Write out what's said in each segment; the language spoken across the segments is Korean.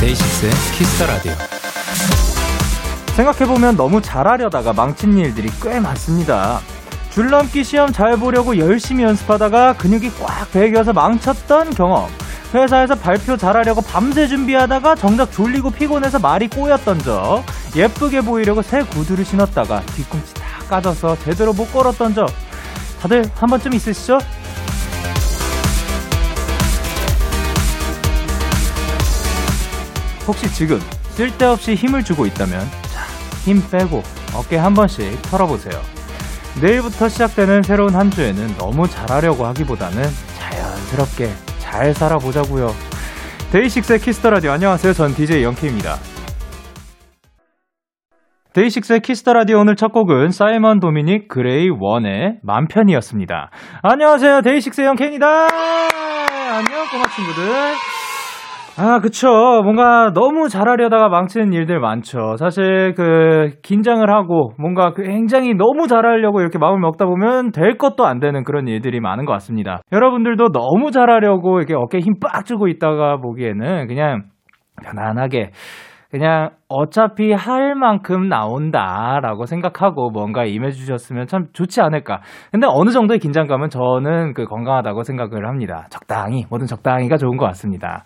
DAY6의 Kiss the Radio. 생각해보면 너무 잘하려다가 망친 일들이 꽤 많습니다. 줄넘기 시험 잘 보려고 열심히 연습하다가 근육이 꽉 배겨서 망쳤던 경험. 회사에서 발표 잘하려고 밤새 준비하다가 정작 졸리고 피곤해서 말이 꼬였던 적. 예쁘게 보이려고 새 구두를 신었다가 뒤꿈치 다 까져서 제대로 못 걸었던 적. 다들 한 번쯤 있으시죠? 혹시 지금 쓸데없이 힘을 주고 있다면 자, 힘 빼고 어깨 한 번씩 털어보세요. 내일부터 시작되는 새로운 한 주에는 너무 잘하려고 하기보다는 자연스럽게 잘 살아보자고요. DAY6의 Kiss the Radio 안녕하세요. 전 DJ Young K입니다. DAY6의 Kiss the Radio 오늘 첫 곡은 사이먼 도미닉 그레이 원의 맘 편히였습니다. 안녕하세요. DAY6의 Young K입니다. 안녕 꼬마 친구들. 아, 그쵸. 뭔가 너무 잘하려다가 망치는 일들 많죠. 사실 그 긴장을 하고 뭔가 굉장히 너무 잘하려고 이렇게 마음을 먹다 보면 될 것도 안 되는 그런 일들이 많은 것 같습니다. 여러분들도 너무 잘하려고 이렇게 어깨에 힘 빡 주고 있다가 보기에는 그냥 편안하게 그냥 어차피 할 만큼 나온다라고 생각하고 뭔가 임해주셨으면 참 좋지 않을까. 근데 어느 정도의 긴장감은 저는 그 건강하다고 생각을 합니다. 적당히, 뭐든 적당히가 좋은 것 같습니다.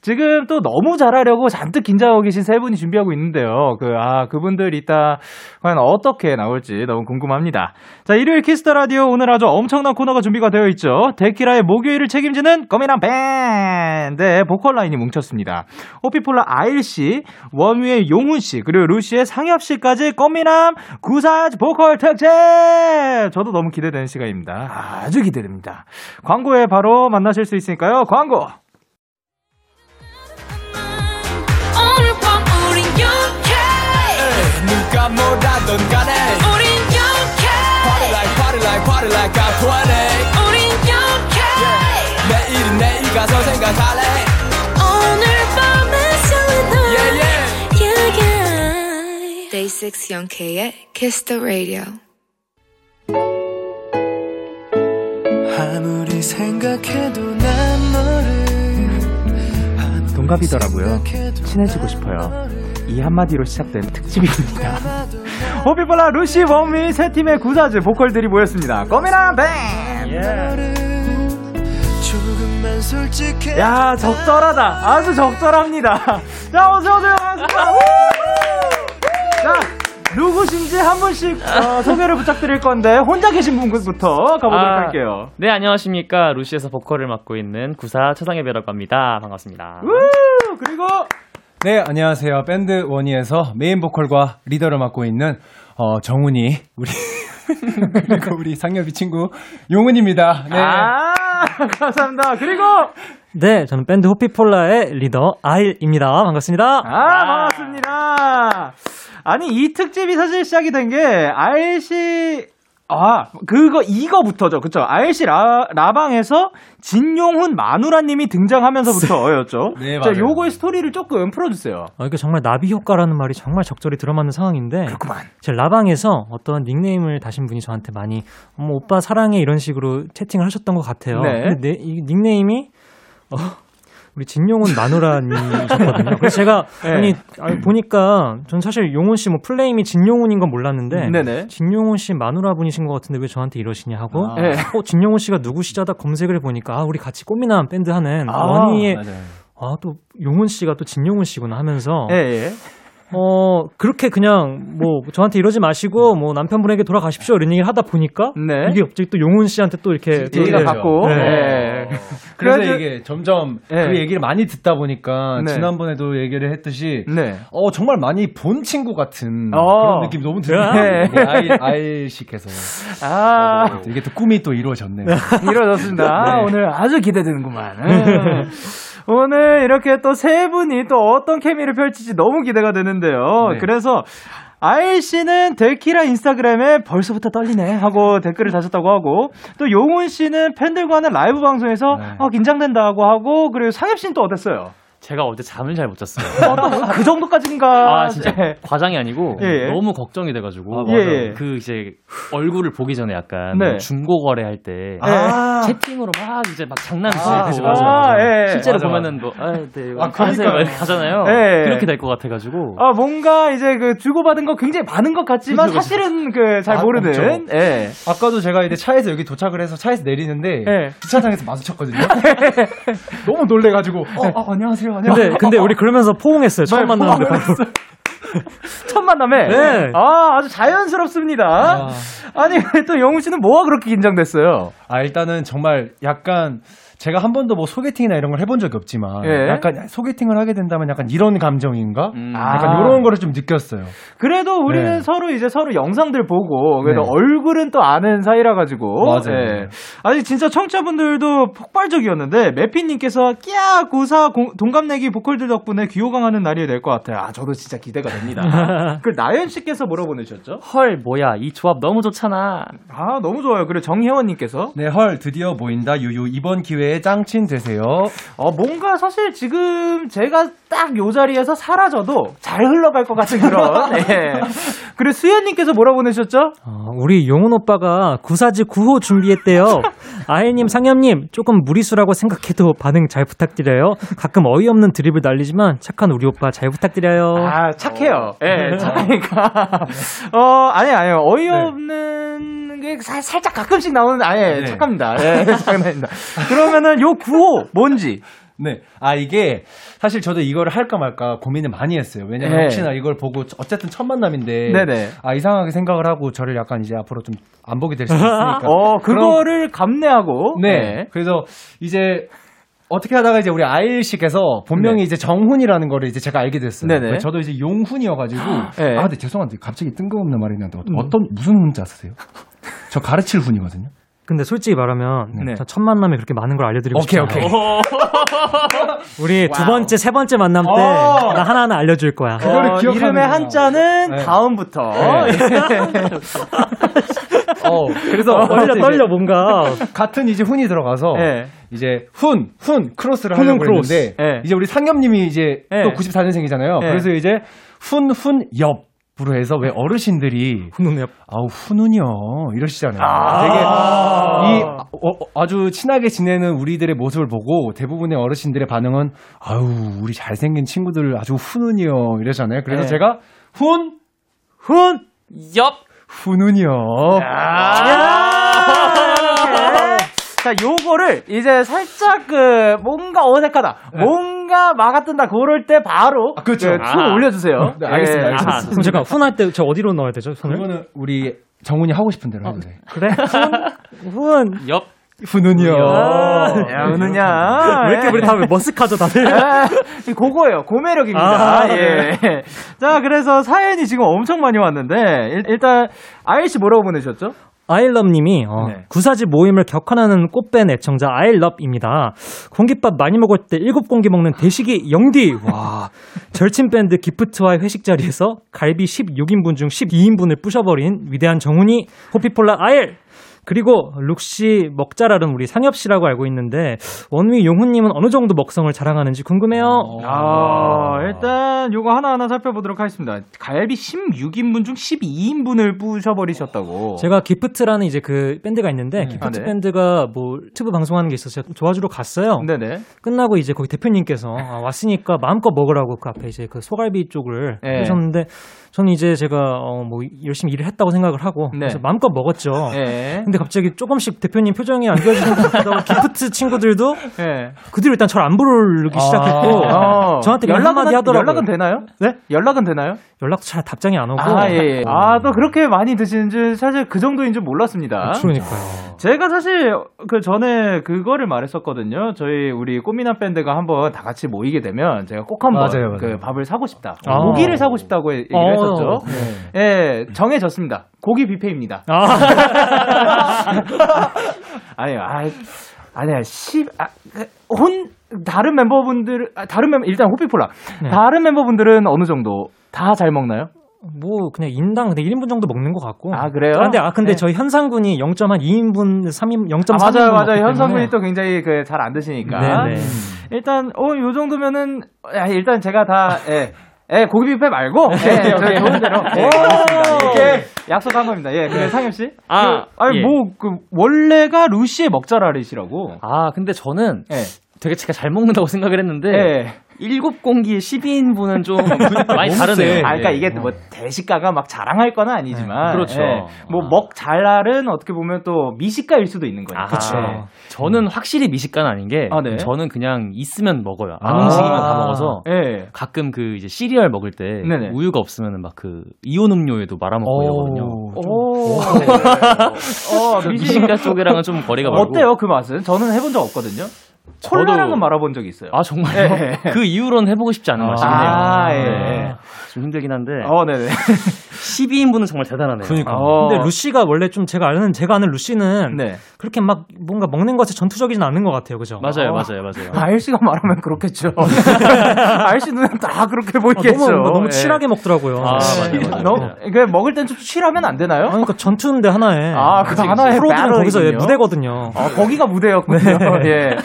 지금 또 너무 잘하려고 잔뜩 긴장하고 계신 세 분이 준비하고 있는데요. 그, 아, 그분들 이따 과연 어떻게 나올지 너무 궁금합니다. 자, 일요일 Kiss the Radio 오늘 아주 엄청난 코너가 준비가 되어 있죠. 데키라의 목요일을 책임지는 꽃미남 밴드의 보컬 라인이 뭉쳤습니다. 호피폴라 아일 씨, 원위의 용훈 씨, 그리고 루시의 상엽 씨까지 꽃미남 구사즈 보컬 특집! 저도 너무 기대되는 시간입니다. 아주 기대됩니다. 광고에 바로 만나실 수 있으니까요. 광고! 누가 뭐라던 간에 우린 영케 Party like party like party like I'm 20 우린 영케 내일은 내일 가서 생각할래 J6 영케이의 Kiss the Radio 아무리 생각해도 난 너를 동갑이더라고요. 친해지고 싶어요. 이 한마디로 시작된 특집입니다. 호피폴라 루시 원미 세 팀의 구사즈 보컬들이 모였습니다. 꼬미랑 뱅! 야 적절하다 아주 적절합니다 자 어서오세요 반갑습니다 우! 자 누구신지 한 분씩 어, 소개를 부탁드릴 건데 혼자 계신 분부터 가보도록 아, 할게요. 네, 안녕하십니까. 루시에서 보컬을 맡고 있는 구사 최상혜배라고 합니다. 반갑습니다. 우! 그리고 네, 안녕하세요. 밴드 원위에서 메인 보컬과 리더를 맡고 있는 어, 정훈이 우리 그리고 우리 상엽이 친구 용훈입니다. 네. 아 감사합니다. 그리고 네, 저는 밴드 호피폴라의 리더 아일입니다. 반갑습니다. 아, 반갑습니다. 아니, 이 특집이 사실 시작이 된 게, 아일 씨, 아, 그거, 이거부터죠. 그쵸. 아일 씨 라, 라방에서 진용훈 마누라님이 등장하면서부터였죠. 네, 자, 맞아요. 요거의 스토리를 조금 풀어주세요. 어, 이게 정말 나비 효과라는 말이 정말 적절히 들어맞는 상황인데 그렇구만. 제 라방에서 어떤 닉네임을 다신 분이 저한테 많이 어머 오빠 사랑해 이런 식으로 채팅을 하셨던 것 같아요. 네. 근데 내, 이 닉네임이 어, 우리 진용훈 마누라님이셨거든요. 그래서 제가 네. 아니, 아니, 보니까 전 사실 용훈 씨 뭐 플레임이 진용훈인 건 몰랐는데 네네. 진용훈 씨 마누라 분이신 것 같은데 왜 저한테 이러시냐 하고 아. 네. 어 진용훈 씨가 누구시자다 검색을 해보니까 아 우리 같이 꽃미남 밴드 하는 아, 원희의 맞아요. 아, 또, 용훈 씨가 또 진용훈 씨구나 하면서, 예, 예. 어, 그렇게 그냥, 뭐, 저한테 이러지 마시고, 뭐, 남편분에게 돌아가십시오. 이런 얘기를 하다 보니까, 네. 이게 갑자기 또 용훈 씨한테 또 이렇게. 또 얘기가 받고. 네. 예. 그래서 이게 점점 네. 그 얘기를 많이 듣다 보니까 네. 지난번에도 얘기를 했듯이 네. 어 정말 많이 본 친구 같은 어. 그런 느낌 너무 드네요. 네. 네, 아이 아이식해서 아. 어, 이게 또 꿈이 또 이루어졌네요. 이루어졌습니다. 아, 네. 오늘 아주 기대되는구만. 음. 오늘 이렇게 또 세 분이 또 어떤 케미를 펼칠지 너무 기대가 되는데요. 네. 그래서 아일 씨는 데키라 인스타그램에 벌써부터 떨리네 하고 댓글을 다셨다고 하고 또 용훈 씨는 팬들과 하는 라이브 방송에서 네. 아, 긴장된다고 하고 그리고 상엽 씨는 또 어땠어요? 제가 어제 잠을 잘 못 잤어요. 그 정도까지인가? 아 진짜 네. 과장이 아니고 예, 예. 너무 걱정이 돼가지고 아, 맞아요. 예, 예. 그 이제 얼굴을 보기 전에 약간 네. 뭐 중고 거래할 때 아. 채팅으로 막 이제 막 장난치고 아. 예, 예. 실제로 맞아, 보면은 뭐 아, 네, 아, 가세요. 이렇게 가잖아요. 예. 그렇게 될 것 같아가지고 아, 뭔가 이제 그 주고 받은 거 굉장히 많은 것 같지만 그죠, 그죠. 사실은 그잘 아, 모르는. 예. 아까도 제가 이제 차에서 여기 도착을 해서 차에서 내리는데 네. 주차장에서 마주쳤거든요. 너무 놀래가지고 어, 아, 안녕하세요. 안녕하세요. 근데, 근데 우리 그러면서 포옹했어요. 처음 만났는데. 바로. 첫 만남에. 네. 아, 아주 자연스럽습니다. 아. 아니, 또 영훈 씨는 뭐가 그렇게 긴장됐어요? 아 일단은 정말 약간 제가 한 번도 뭐 소개팅이나 이런 걸 해본 적이 없지만 예. 약간 소개팅을 하게 된다면 약간 이런 감정인가? 음. 아. 약간 이런 거를 좀 느꼈어요. 그래도 우리는 네. 서로 이제 서로 영상들 보고 그래도 네. 얼굴은 또 아는 사이라 가지고 맞아요. 예. 아니 진짜 청취자분들도 폭발적이었는데 매피님께서 끼야 고사 공- 동갑내기 보컬들 덕분에 귀호강하는 날이 될 것 같아요. 아 저도 진짜 기대가 됩니다. 그 나연 씨께서 뭐라 보내셨죠? 헐 뭐야 이 조합 너무 좋잖아. 아 너무 좋아요. 그리고 정혜원님께서 네, 헐 드디어 모인다 유유 이번 기회 에 짱친 되세요. 어 뭔가 사실 지금 제가 딱 요 자리에서 사라져도 잘 흘러갈 것 같은 그런. 예. 그리고 수현님께서 뭐라 보내셨죠? 어, 우리 용훈 오빠가 구사지 9호 준비했대요. 아이님, 상엽님, 조금 무리수라고 생각해도 반응 잘 부탁드려요. 가끔 어이없는 드립을 날리지만 착한 우리 오빠 잘 부탁드려요. 아, 착해요. 예, 착하니까. 어, 아니, 아니요. 어이없는 게 살, 살짝 가끔씩 나오는, 아예, 네. 착합니다. 예, 장난입니다. 그러면 은요 9호, 뭔지. 네. 아, 이게 사실 저도 이거를 할까 말까 고민을 많이 했어요. 왜냐면 네. 혹시나 이걸 보고 어쨌든 첫 만남인데 네네. 아, 이상하게 생각을 하고 저를 약간 이제 앞으로 좀 안 보게 될 수도 있으니까. 어, 그거를 감내하고. 네. 그래서 이제 어떻게 하다가 이제 우리 아일 씨께서 본명이 네. 이제 정훈이라는 거를 이제 제가 알게 됐어요. 네네. 저도 이제 용훈이어가지고 네. 아, 근데 죄송한데 갑자기 뜬금없는 말이 나는데 어떤 무슨 훈자 쓰세요? 저 가르칠 훈이거든요. 근데 솔직히 말하면 네. 저첫 만남에 그렇게 많은 걸 알려드리고 오케이, 싶지 않아요. 오케이. 우리 두 번째, 세 번째 만남 때 어. 나 하나하나 알려줄 거야. 그거를 어, 기억하는구나. 이름의 한자는 네. 다음부터. 어, 그래서 어, 떨려, 이제 떨려, 뭔가. 같은 이제 훈이 들어가서 예. 이제 훈, 훈 크로스를 훈은 하려고 크로스. 했는데 예. 이제 우리 상엽님이 이제 예. 또 94년생이잖아요. 예. 그래서 이제 훈, 훈, 옆 으로 해서 왜 어르신들이 훈훈해요. 아우 훈훈이요 이러시잖아요. 아. 되게 이 아, 어, 아주 친하게 지내는 우리들의 모습을 보고 대부분의 어르신들의 반응은 아우 우리 잘생긴 친구들 아주 훈훈이요 이러잖아요. 그래서 네. 제가 훈 훈! 옆 훈훈이요. 아, 자, 요거를 이제 살짝 그 뭔가 어색하다, 뭔가 막아뜬다 그럴 때 바로 아, 그렇죠. 그 손을 아. 올려주세요. 네, 알겠습니다, 예. 알겠습니다. 아하. 그럼 제가 훈할 때 저 어디로 넣어야 되죠, 손을? 이거는 우리 정훈이 하고 싶은 대로 해도 돼. 그래? 훈. 옆. 훈훈이요. 아, 야, 은우냐. 왜 이렇게 우리 다 머쓱하죠, 다들? 아, 이 그거예요. 고매력입니다. 아, 예. 자, 그래서 사연이 지금 엄청 많이 왔는데, 일, 일단, 아이씨 뭐라고 보내셨죠? 아일럽님이 어, 네. 구사지 모임을 격하는 꽃밴 애청자 아일럽입니다. 공깃밥 많이 먹을 때 일곱 공기 먹는 대식이 영디. 와 절친 밴드 기프트와의 회식 자리에서 갈비 16인분 중 12인분을 부셔버린 위대한 정훈이 호피폴라 아일. 그리고 룩시 먹자랄은 우리 상엽 씨라고 알고 있는데 원위 용훈님은 어느 정도 먹성을 자랑하는지 궁금해요. 아, 일단 요거 하나 하나 살펴보도록 하겠습니다. 갈비 16인분 중 12인분을 부셔버리셨다고. 제가 기프트라는 이제 그 밴드가 있는데 기프트 아, 네. 밴드가 뭐 유튜브 방송하는 게 있어서 제가 도와주러 갔어요. 네네. 끝나고 이제 거기 대표님께서 아, 왔으니까 마음껏 먹으라고 그 앞에 이제 그 소갈비 쪽을 네. 해주셨는데 저는 이제 제가 어, 뭐 열심히 일을 했다고 생각을 하고 네. 그래서 마음껏 먹었죠. 예. 근데 갑자기 조금씩 대표님 표정이 안 좋아지는 것 하고 기프트 친구들도 예. 그들이 일단 저를 안 부르기 시작했고 어. 저한테 연락은, 하더라고요. 연락은 되나요? 네? 연락은 되나요? 연락도 잘 답장이 안 오고 아, 예, 예. 아, 또 그렇게 많이 드시는 줄 사실 그 정도인 줄 몰랐습니다. 그러니까요. 제가 사실 그 전에 그거를 말했었거든요. 저희 우리 꽃미남 밴드가 한번 다 같이 모이게 되면 제가 꼭 한번 맞아요, 맞아요. 그 밥을 사고 싶다. 아. 고기를 사고 싶다고 얘기를 어, 했었죠. 네. 예, 정해졌습니다. 고기 뷔페입니다. 아, 아니요, 아, 아니야, 시, 아, 그, 혼, 다른 멤버분들, 아, 다른 멤버, 일단 호피폴라. 네. 다른 멤버분들은 어느 정도 다 잘 먹나요? 뭐 그냥 인당 근데 1인분 정도 먹는 것 같고. 아, 그래요? 아, 근데 아 근데 네. 저희 현상군이 0.2인분 3인 0.3인분 아, 맞아요, 맞아요. 현성분이 또 굉장히 그 잘 안 드시니까. 네네. 일단, 어, 요 정도면은, 야, 일단 제가 다, 예. 예, 고기 뷔페 말고, 예, 저 좋은 대로. 예, 알겠습니다. 이렇게 약속한 겁니다. 예, 근데 상엽 씨? 아, 그, 아니, 예. 뭐, 그, 원래가 루시의 먹자라리시라고. 아, 근데 저는 예. 되게 제가 잘 먹는다고 생각을 했는데 예. 일곱 공기에 12인분은 좀 많이 다르네요. 아, 그러니까 예. 이게 뭐 대식가가 막 자랑할 건 아니지만, 그렇죠. 예. 뭐 먹 잘날은 어떻게 보면 또 미식가일 수도 있는 거니까. 아, 저는 확실히 미식가는 아닌 게 아, 네. 저는 그냥 있으면 먹어요. 안 아. 움직이면 다 먹어서 예. 가끔 그 이제 시리얼 먹을 때 네네. 우유가 없으면 막 그 이온 음료에도 말아 먹고 이러거든요. 오. 어, 그 미식가 쪽이랑은 좀 거리가 멀고. 어때요, 그 맛은? 저는 해본 적 없거든요. 저도- 콜라랑은 말아본 적이 있어요. 아 정말요? 예. 그 이후로는 해보고 싶지 않은 맛이네요. 아, 예. 네. 좀 힘들긴 한데 어, 네네. 12인분은 정말 대단하네요. 그러니까. 어. 근데 루시가 원래 좀 제가 아는 제가 아는 루시는 네. 그렇게 막 뭔가 먹는 것에 전투적이진 않는 것 같아요, 그죠? 맞아요, 어. 맞아요, 맞아요. 아일씨가 말하면 그렇겠죠. 아일씨 눈엔 다 그렇게 아, 보이겠죠. 너무 너무 예. 칠하게 먹더라고요. 아, 네. 맞아요, 맞아요. 너, 이게 먹을 땐 좀 칠하면 안 되나요? 아, 그러니까 전투인데 하나에. 아, 그 하나의 프로들은 거기서 예. 무대거든요. 어, 거기가 무대였군요. 예.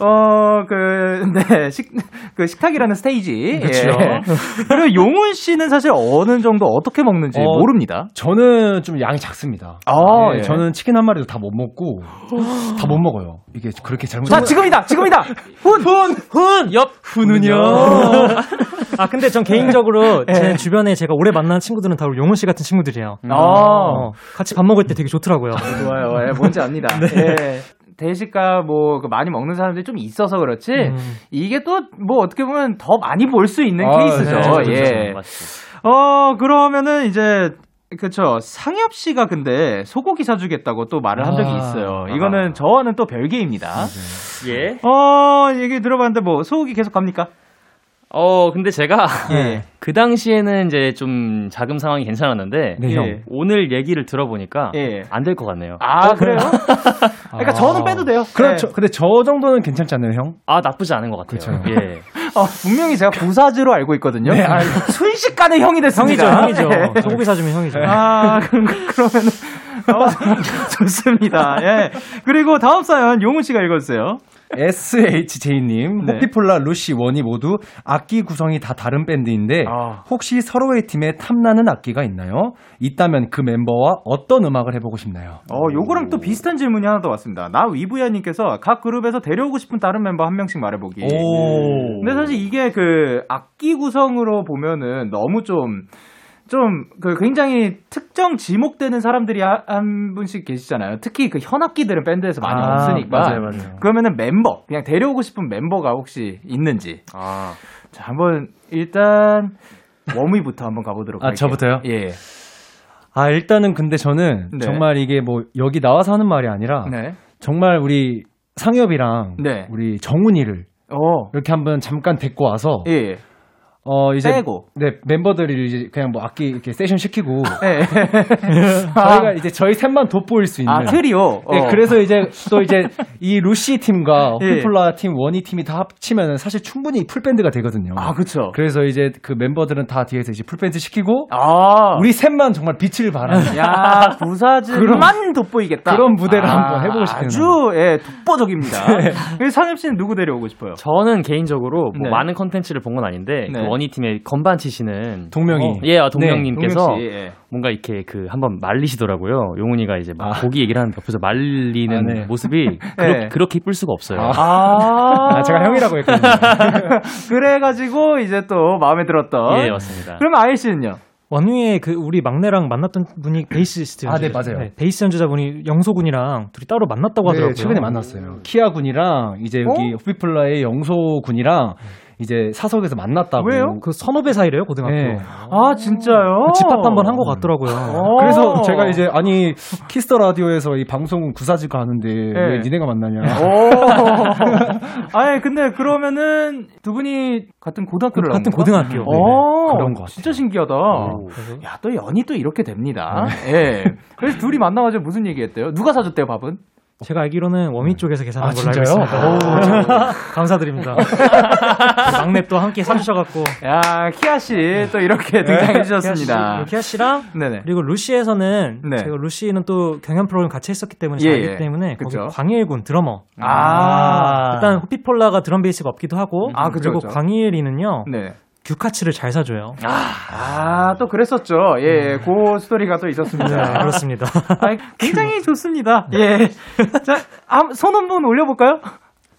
어, 그, 네, 식, 그 식탁이라는 스테이지. 그쵸. 예. 그리고 용훈 씨는 사실 어느 정도 어떻게 먹는지 어, 모릅니다. 저는 좀 양이 작습니다. 아, 예, 예. 저는 치킨 한 마리도 다 못 먹고 다 못 먹어요. 이게 그렇게 잘못. 자, 지금이다! 지금이다! 훈! 훈! 훈! 옆! 훈은요? 아, 근데 전 개인적으로 예. 제 주변에 제가 오래 만난 친구들은 다 우리 용훈 씨 같은 친구들이에요. 아. 어, 같이 밥 먹을 때 되게 좋더라고요. 좋아요. 예, 뭔지 압니다. 예. 대식가 뭐그 많이 먹는 사람들이 좀 있어서 그렇지 음. 이게 또 뭐 어떻게 보면 더 많이 볼 수 있는 아, 케이스죠. 네, 그렇죠, 예. 어 그러면은 이제 그쵸 상엽 씨가 근데 소고기 사주겠다고 또 말을 한 적이 아. 있어요. 이거는 저와는 또 별개입니다. 예. 어 얘기 들어봤는데 뭐 소고기 계속 갑니까? 어, 근데 제가 예. 그 당시에는 이제 좀 자금 상황이 괜찮았는데 네, 예. 형. 오늘 얘기를 들어보니까 예. 안될 것 같네요. 아 그래요? 그러니까 아. 저는 빼도 돼요. 그럼 예. 저, 근데 저 정도는 괜찮지 않나요, 형? 아 나쁘지 않은 것 같아요. 그쵸. 예. 어, 분명히 제가 부사즈로 알고 있거든요. 네, 알- 순식간에 형이 형이죠, 됐습니다. 형이죠. 예. 소고기 사주면 형이죠. 아, 그럼, 그러면은, 어, 좋습니다. 예. 그리고 다음 사연, 용훈 씨가 읽어주세요. SHJ님, 네. 호피폴라, 루시, 원이 모두 악기 구성이 다 다른 밴드인데 아. 혹시 서로의 팀에 탐나는 악기가 있나요? 있다면 그 멤버와 어떤 음악을 해보고 싶나요? 어, 요거랑 또 비슷한 질문이 하나 더 왔습니다. 나 위부야님께서 각 그룹에서 데려오고 싶은 다른 멤버 한 명씩 말해보기. 오. 근데 사실 이게 그 악기 구성으로 보면은 너무 좀, 좀, 그 굉장히 특정 지목되는 사람들이 하- 한 분씩 계시잖아요. 특히 그 현악기들은 밴드에서 많이 아, 없으니까. 맞아요, 맞아요. 그러면은 멤버, 그냥 데려오고 싶은 멤버가 혹시 있는지. 아. 자, 한번 일단 원위부터 한번 가보도록 아, 할게요. 저부터요? 예. 아, 일단은 근데 저는 네. 정말 이게 뭐 여기 나와서 하는 말이 아니라 네. 정말 우리 상엽이랑 네. 우리 정훈이를 어. 이렇게 한번 잠깐 데리고 와서 예. 어 이제 빼고. 네 멤버들이 이제 그냥 뭐 악기 이렇게 세션 시키고 예. 저희가 이제 저희 셋만 돋보일 수 있는 아, 트리오. 네, 어. 그래서 이제 또 이제 이 루시 팀과 예. 호피폴라 팀, 원위 팀이 다 합치면 사실 충분히 full 밴드가 되거든요. 아, 그쵸. 그래서 이제 그 멤버들은 다 뒤에서 이제 full 밴드 시키고 아. 우리 셋만 정말 빛을 발하는 야, 구사즈만 돋보이겠다. 그런 무대를 아, 한번 해보고 싶네요. 아주, 예, 독보적입니다. 그래서 상엽 씨는 누구 데려오고 싶어요? 저는 개인적으로 뭐 네. 많은 컨텐츠를 본 건 아닌데 네. 그 원위 팀의 건반 치시는 동명이. 어. 예, 아, 동명님께서 동명 씨, 예. 뭔가 이렇게 그 한번 말리시더라고요. 용훈이가 이제 막 아. 고기 얘기를 하는 옆에서 말리는 아, 네. 모습이 그렇게, 네. 그렇게 이쁠 수가 없어요. 아. 아, 제가 형이라고 했거든요. 그래가지고 이제 또 마음에 들었던. 예, 맞습니다. 그럼 아일 씨는요? 원위의 그 우리 막내랑 만났던 분이 베이시스트 아, 네, 연주자. 맞아요. 베이스 연주자분이 영소 군이랑 둘이 따로 만났다고 하더라고요. 네, 최근에 만났어요. 키아 군이랑 이제 여기 호피폴라의 영소 군이랑 이제 사석에서 만났다고. 왜요? 그 선후배 사이래요 고등학교. 네. 아, 진짜요? 그 집합 한번 한 것 같더라고요. 어. 그래서 제가 이제 아니 Kiss the Radio에서 이 방송 구사즈가 하는데 왜 니네가 만나냐? 오. 아니, 근데 그러면은 두 분이 같은 고등학교를 같은 고등학교. 어, 그런 것 같아요. 진짜 신기하다. 야, 또 연이 또 이렇게 됩니다. 예. 그래서 둘이 만나가지고 무슨 얘기 했대요? 누가 사줬대요, 밥은? 제가 알기로는 원위 쪽에서 계산한 아, 걸로 알고? 있습니다. 감사드립니다. 막내 또 함께 사주셔갖고 야, 키아 씨또 이렇게 등장해 주셨습니다. 키아 씨랑 네네. 그리고 루시에서는 네. 제가 루시는 또 경연 프로그램 같이 했었기 때문에 예, 잘 알기 예. 때문에. 거기 광일군 드러머 아. 일단 호피폴라가 드럼 베이스가 없기도 하고 아, 그쵸, 그리고 그쵸. 광일이는요 네. 규카츠를 잘 사줘요. 아, 또 그랬었죠. 예, 예. 그 스토리가 또 있었습니다. 네, 그렇습니다. 아, 굉장히 좋습니다. 예. 자, 한, 손 한 번 올려볼까요?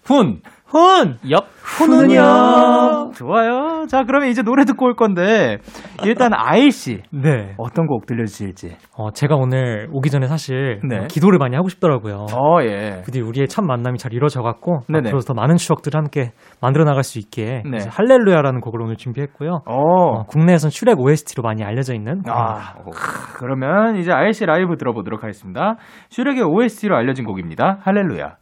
훈! 훈! 엽. 훈은요. 좋아요. 자, 그러면 이제 노래 듣고 올 건데, 일단 아이씨. 네. 어떤 곡 들려주실지. 어, 제가 오늘 오기 전에 사실 네. 어, 기도를 많이 하고 싶더라고요. 어, 예. 부디 우리의 첫 만남이 잘 이루어져갖고 네네. 앞으로 더 많은 추억들을 함께 만들어 나갈 수 있게 네. 할렐루야라는 곡을 오늘 준비했고요. 어. 어, 국내에선 슈렉 OST로 많이 알려져 있는 아, 그러면 이제 아이씨 라이브 들어보도록 하겠습니다. 슈렉의 OST로 알려진 곡입니다. 할렐루야.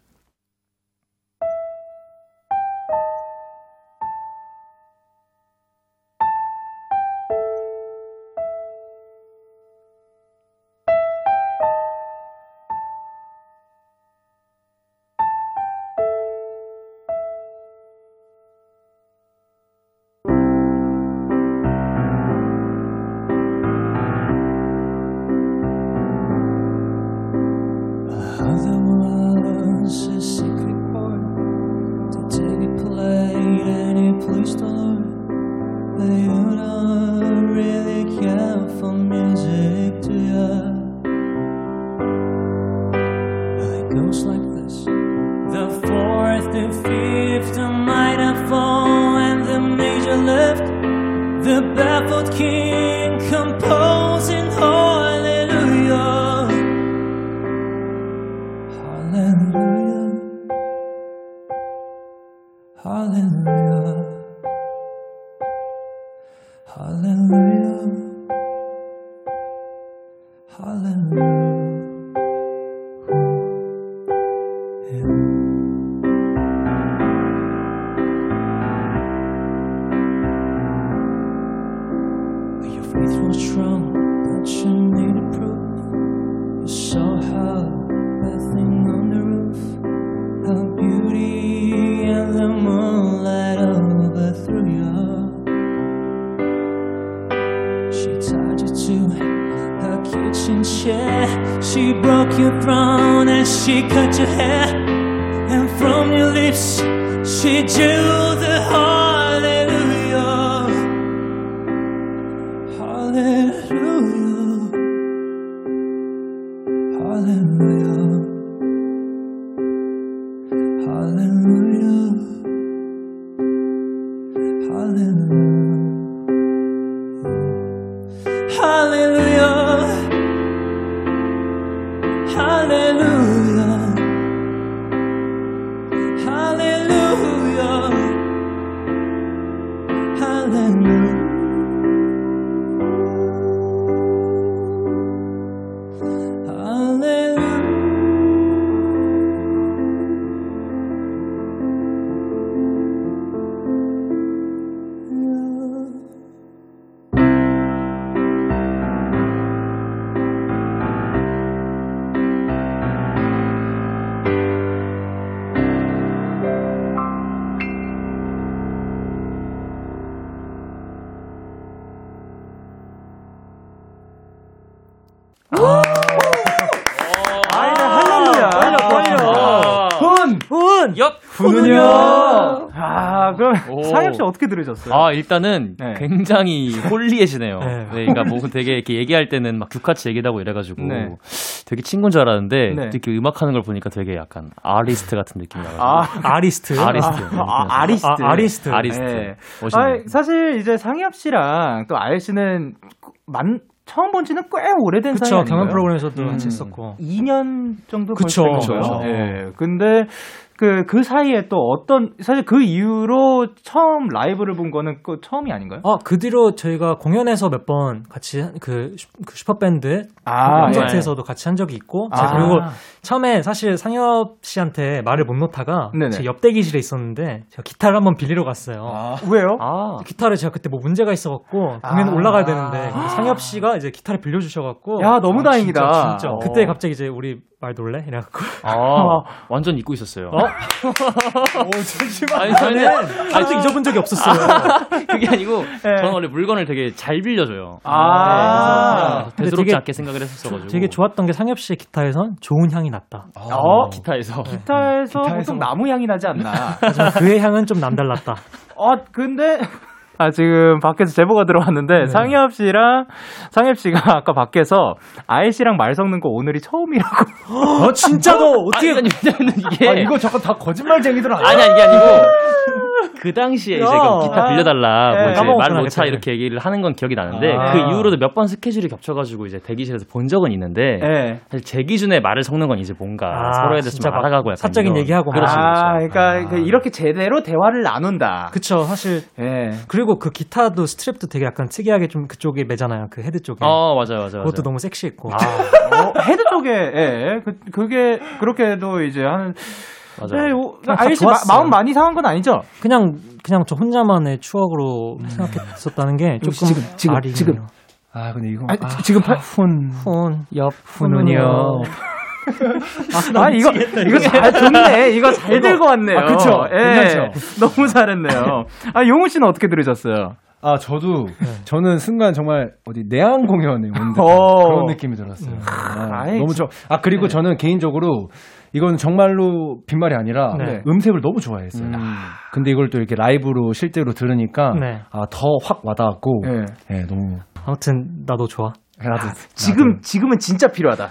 어떻게 들으셨어요? 아 일단은 네. 굉장히 holy해지네요. 네. 네. 그러니까 뭐 되게 이렇게 얘기할 때는 막 규카츠 얘기도 하고 이래가지고 네. 되게 친구인 줄 알았는데 네. 이렇게 음악하는 걸 보니까 되게 약간 아리스트 같은 느낌이 나가지고 아, 아리스트. 아리스트. 아, 아, 아리스트. 아, 아 리스트. 아 리스트. 네. 아, 사실 이제 상엽 씨랑 또 아일 씨는 만 처음 본 지는 꽤 오래된 사이 그쵸. 아닌가요? 경연 프로그램에서도 음. 같이 했었고. 2년 정도 그쵸. 그쵸. 예. 근데 그, 그 사이에 또 어떤, 사실 그 이후로 처음 라이브를 본 거는 그 처음이 아닌가요? 아, 그 뒤로 저희가 공연에서 몇 번 같이 한- 그, 슈- 그 슈퍼밴드 아, 콘서트에서도 같이 한 적이 있고 아. 그리고 처음에 사실 상엽 씨한테 말을 못 놓다가 네네. 제 옆 대기실에 있었는데 제가 기타를 한번 빌리러 갔어요. 왜요? 아, 기타를 제가 그때 뭐 문제가 있어갖고 공연 아. 올라가야 되는데 근데 상엽 씨가 이제 기타를 빌려주셔갖고 야, 너무 아, 다행이다. 진짜, 진짜. 어. 그때 갑자기 이제 우리 말 놀래? 이래갖고. 아, 완전 잊고 있었어요. 어? 아니, 저는 아직도 잊어본 적이 없었어요. 그게 아니고 저는 원래 물건을 되게 잘 빌려줘요. 아. 네, 대수롭지 되게- 않게 생각을 했었어가지고. 되게 좋았던 게 상엽 씨의 기타에선 좋은 향이 났다. 어? 기타에서. 기타에서, 보통 나무 향이 나지 않나. 그의 향은 좀 남달랐다. 어, 근데. 아, 지금 밖에서 제보가 들어왔는데, 상엽 씨랑, 상엽 씨가 아까 밖에서 아이 씨랑 말 섞는 거 오늘이 처음이라고. 어, 진짜 너 어떻게. 아니, 아니, 왜냐면 이게. 아, 이거 잠깐 다 거짓말쟁이들 아니야? 아니야, 이게 아니고. 그 당시에 이제 야. 그 기타 빌려달라, 뭐 예. 이제 까먹었구나, 말 못차 그때. 이렇게 얘기를 하는 건 기억이 나는데, 아. 그 이후로도 몇 번 스케줄이 겹쳐가지고 이제 대기실에서 본 적은 있는데, 예. 사실 제 기준에 말을 섞는 건 이제 뭔가 아, 서로에 대해서 진짜 좀막 알아가고 약간 사적인 이런- 얘기하고 막. 그렇죠, 아, 그렇죠. 그러니까 그 이렇게 제대로 대화를 나눈다. 그쵸, 사실. 예. 그리고 그 기타도 strap도 되게 약간 특이하게 좀 그쪽에 매잖아요. 그 헤드 쪽에. 어, 맞아요, 맞아요. 그것도 맞아요. 너무 섹시했고. 어, 헤드 쪽에, 예. 그, 그게, 그렇게도 이제 하는. 맞아요. 네, 오, 다 아이 씨 마, 좋았어요. 마음 많이 상한 건 아니죠? 그냥, 그냥 저 혼자만의 추억으로 생각했었다는 게 조금 지금, 지금, 말이 지금. 아, 근데 이거. 아, 아, 지- 지금 팔- 훈. 훈, 옆, 훈훈이요. 아, 이거, 이거 잘, 좋네. 이거 잘 들고 왔네요. 아, 그쵸? 예. 괜찮죠? 너무 잘했네요. 아, 용우 씨는 어떻게 들으셨어요? 아, 저도, 네. 저는 순간 정말 어디 내한 공연에 온 듯한 어. 그런 느낌이 들었어요. 아, 너무 좋아. 아, 그리고 저는 개인적으로 이건 정말로 빈말이 아니라 네. 음색을 너무 좋아했어요. 근데 이걸 또 이렇게 라이브로 실제로 들으니까 네. 아, 더 확 와닿았고, 예. 예, 너무. 아무튼, 나도 좋아. 나도, 지금, 지금은 진짜 필요하다.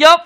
엽!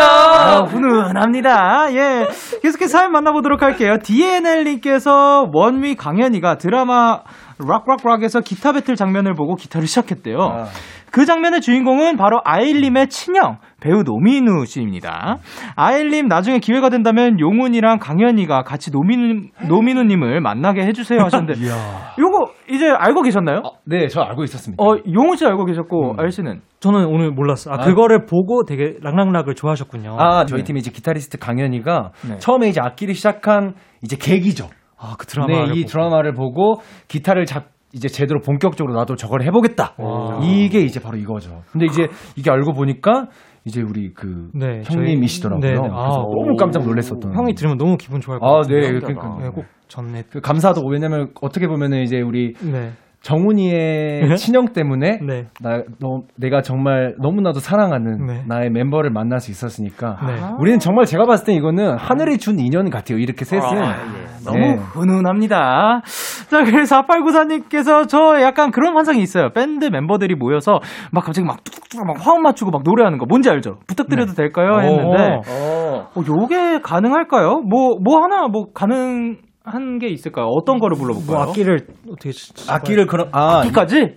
아, 훈훈합니다. 예. 계속해서 사연 만나보도록 할게요. DNL님께서 원미 강현이가 드라마 락락락에서 기타 배틀 장면을 보고 기타를 시작했대요. 아. 그 장면의 주인공은 바로 아일님의 친형 배우 노민우 씨입니다. 아일님 나중에 기회가 된다면 용훈이랑 강현이가 같이 노민우 노민우님을 만나게 해주세요 하셨는데 요거 이제 알고 계셨나요? 네, 저 알고 있었습니다. 어 용훈 씨 알고 계셨고 아일 씨는 저는 오늘 몰랐어. 아, 아. 그거를 보고 되게 락락락을 좋아하셨군요. 아, 저희 팀의 이제 기타리스트 강현이가 네. 처음에 이제 악기를 시작한 이제 계기죠. 아, 그 네, 드라마를 이 보고. 드라마를 보고 기타를 잡 이제 제대로 본격적으로 나도 저걸 해보겠다. 와. 이게 이제 바로 이거죠. 근데 이제 이게 알고 보니까 이제 우리 그 네, 저희- 형님이시더라고요. 네, 네. 그래서 아, 너무 깜짝 놀랐었던. 형이 들으면 너무 기분 좋아할 것 아, 같은데. 네, 그러니까. 네, 꼭 전해. 그 감사도 왜냐면 어떻게 보면은 이제 우리 네. 정훈이의 친형 때문에 네. 나 너, 내가 정말 너무나도 사랑하는 네. 나의 멤버를 만날 수 있었으니까 네. 우리는 정말 제가 봤을 때 이거는 하늘이 준 인연 같아요. 이렇게 셋은 너무 네. 훈훈합니다. 자, 그래서 4894님께서 저 약간 그런 환상이 있어요. 밴드 멤버들이 모여서 막 갑자기 막 뚝뚝뚝 막 화음 맞추고 막 노래하는 거 뭔지 알죠? 부탁드려도 될까요? 했는데 어. 어, 요게 가능할까요? 뭐, 뭐 하나 뭐 가능 한 게 있을까요? 어떤 거를 불러볼까요? 뭐 악기를 어떻게 치- 악기를 그럼 아 악기까지?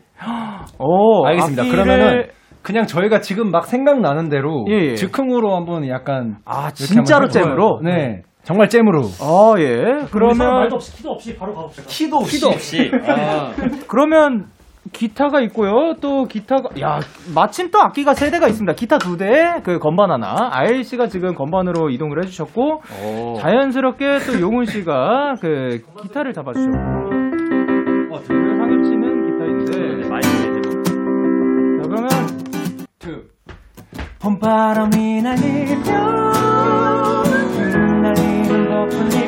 오, 알겠습니다. 악기를- 그러면은 그냥 저희가 지금 막 생각나는 대로 예, 예. 즉흥으로 한번 약간 아, 진짜로? 잼으로? 네. 정말 잼으로. 어, 예. 그러면 없이 키도 없이 바로 가봅시다. 키도 없이. 키도 없이. 아. 그러면 기타가 있고요. 또 기타가 야 마침 또 악기가 세 대가 있습니다. 기타 두 대, 그 건반 하나. 아일 씨가 지금 건반으로 이동을 해주셨고 오. 자연스럽게 또 용훈 씨가 그 기타를 잡아주죠. 어, 지금 상엽 씨는 기타인데. 마이크 이제 자 그러면 봄바람이 날리며 날리는 꽃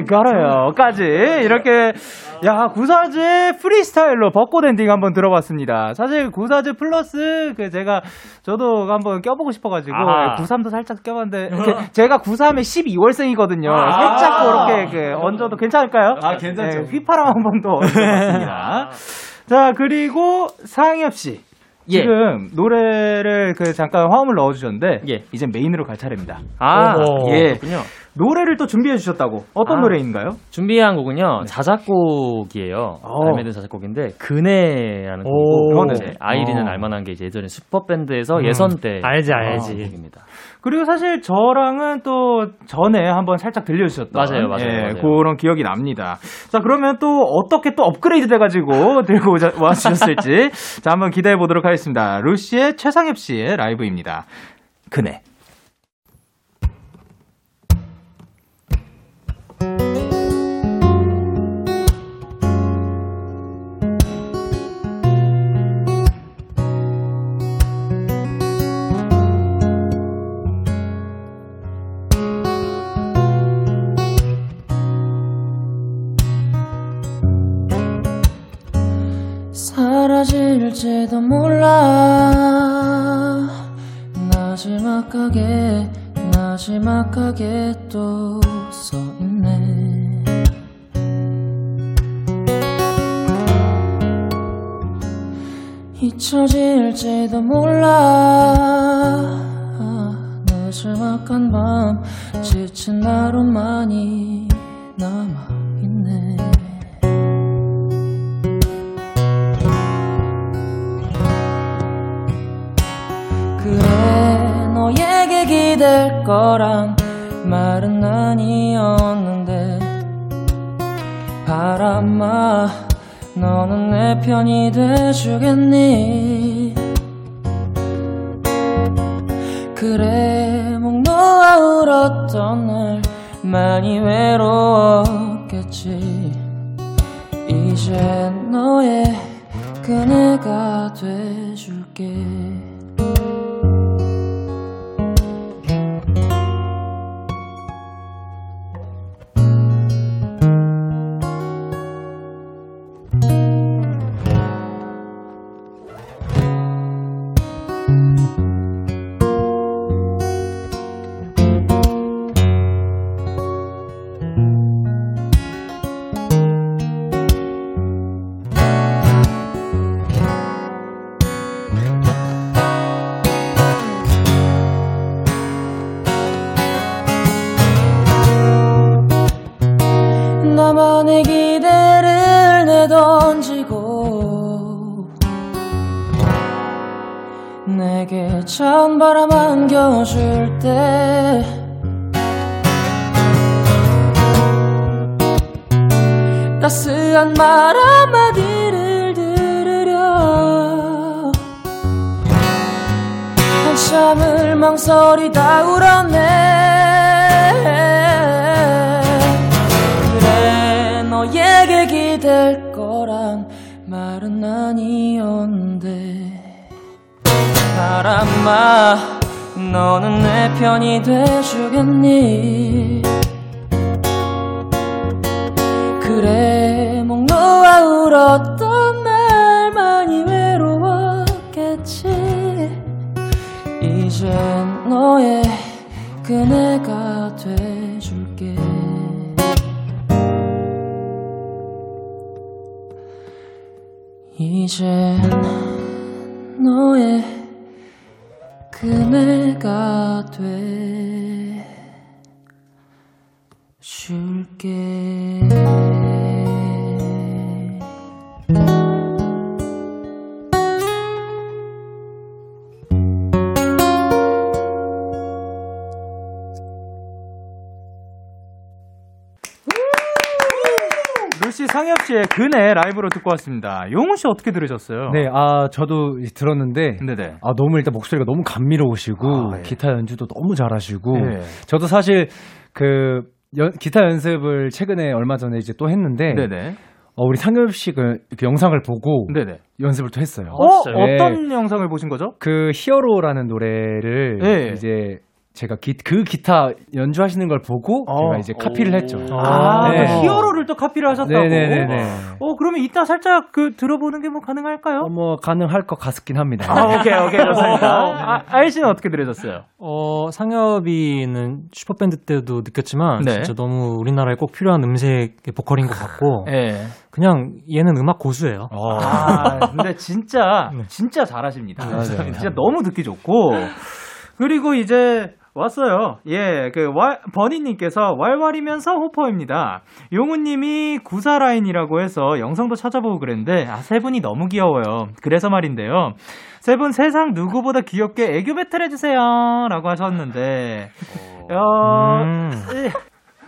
걸어요까지 이렇게 야 구사즈 프리스타일로 벚꽃 엔딩 한번 들어봤습니다. 사실 구사즈 플러스 그 제가 저도 한번 껴보고 싶어가지고 아. 93도 살짝 껴봤는데 제가 93에 12월생이거든요. 살짝 그렇게 그 얹어도 괜찮을까요? 아, 괜찮죠. 네, 휘파람 한 번 더 얹어봤습니다. 자 그리고 상엽 씨. 예. 지금 노래를 그 잠깐 화음을 넣어주셨는데 예. 이제 메인으로 갈 차례입니다. 아, 어허. 예. 그렇군요. 노래를 또 준비해 주셨다고. 어떤 아. 노래인가요? 준비한 곡은요 자작곡이에요. 어. 발매된 자작곡인데 그네라는 오. 곡이고. 이제 아이리는 어. 알만한 게 이제 예전에 슈퍼 밴드에서 음. 예선 때 알지, 아, 알지. 곡입니다. 그리고 사실 저랑은 또 전에 한번 살짝 들려주셨던 맞아요, 맞아요, 예, 맞아요. 그런 기억이 납니다. 자 그러면 또 어떻게 또 업그레이드 돼가지고 들고 와주셨을지 자 한번 기대해 보도록 하겠습니다. 루시의 최상엽 씨의 라이브입니다. 그네. 나지막하게 나지막하게 또 써있네. 잊혀질지도 몰라. 늦지막한 밤 지친 나로만이 남아 기댈 거란 말은 아니었는데. 바람아 너는 내 편이 돼주겠니? 그래 목 놓아 울었던 날 많이 외로웠겠지. 이제 너의 그네가 돼줄게 다 울었네. 그래 너에게 기댈 거란 말은 아니었는데. 바람아 너는 내 편이 돼주겠니? 그래 목 놓아 울었던 이젠 너의 그네가 돼줄게. 이젠 너의 그네가 돼 줄게 상엽 씨의 그네 라이브로 듣고 왔습니다. 용훈 씨 어떻게 들으셨어요? 네, 아 저도 들었는데 네네. 아 너무 일단 목소리가 너무 감미로우시고 아, 예. 기타 연주도 너무 잘하시고 예. 저도 사실 그 연- 기타 연습을 최근에 얼마 전에 이제 또 했는데 네네. 어, 우리 상엽 씨가 그 영상을 보고 네네. 연습을 또 했어요. 어, 진짜요? 어떤 영상을 보신 거죠? 그 히어로라는 노래를 예. 이제 제가 기, 그 기타 연주하시는 걸 보고 어. 제가 이제 카피를 오. 했죠. 아, 네. 그 히어로를 또 카피를 하셨다고. 네네네네. 어, 그러면 이따 살짝 그 들어보는 게 뭐 가능할까요? 어, 뭐 가능할 것 같긴 합니다. 아, 오케이, 오케이, 좋습니다. 아, 아이 씨는 어떻게 들으셨어요? 어, 상엽이는 슈퍼밴드 때도 느꼈지만 네. 진짜 너무 우리나라에 꼭 필요한 음색의 보컬인 것 같고 예. 그냥 얘는 음악 고수예요. 아, 근데 진짜, 네. 진짜 잘하십니다. 맞아요. 진짜 너무 듣기 좋고. 그리고 이제, 왔어요. 예, 그, 왈, 버니님께서 왈왈이면서 호퍼입니다. 용우님이 구사라인이라고 해서 영상도 찾아보고 그랬는데, 아, 세 분이 너무 귀여워요. 그래서 말인데요. 세 분 세상 누구보다 귀엽게 애교 배틀 해주세요. 라고 하셨는데, 어, 음. 예,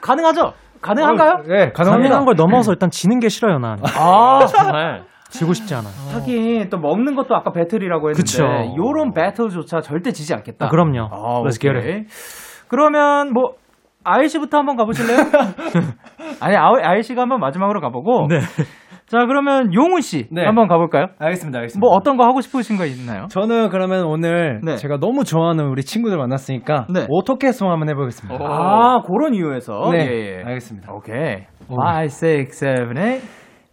가능하죠? 가능한가요? 네, 가능한 걸 넘어서 일단 지는 게 싫어요, 난. 아, 정말. 지고 싶지 않아. 하긴 또 먹는 것도 아까 배틀이라고 했는데 그쵸. 요런 배틀조차 절대 지지 않겠다. 아, 그럼요. 아, Let's get 오케이. 그러면 뭐 아이 씨부터 한번 가보실래요? 아니 아이, 아이 씨가 한번 마지막으로 가보고. 네. 자 그러면 용훈 씨 네. 한번 가볼까요? 알겠습니다, 알겠습니다. 뭐 어떤 거 하고 싶으신 거 있나요? 저는 그러면 오늘 네. 제가 너무 좋아하는 우리 친구들 만났으니까 네. 어떻게 송 한번 해보겠습니다. 아 그런 이유에서. 네, 예, 예. 알겠습니다. 오케이. 오. 5, 6, 7, 8.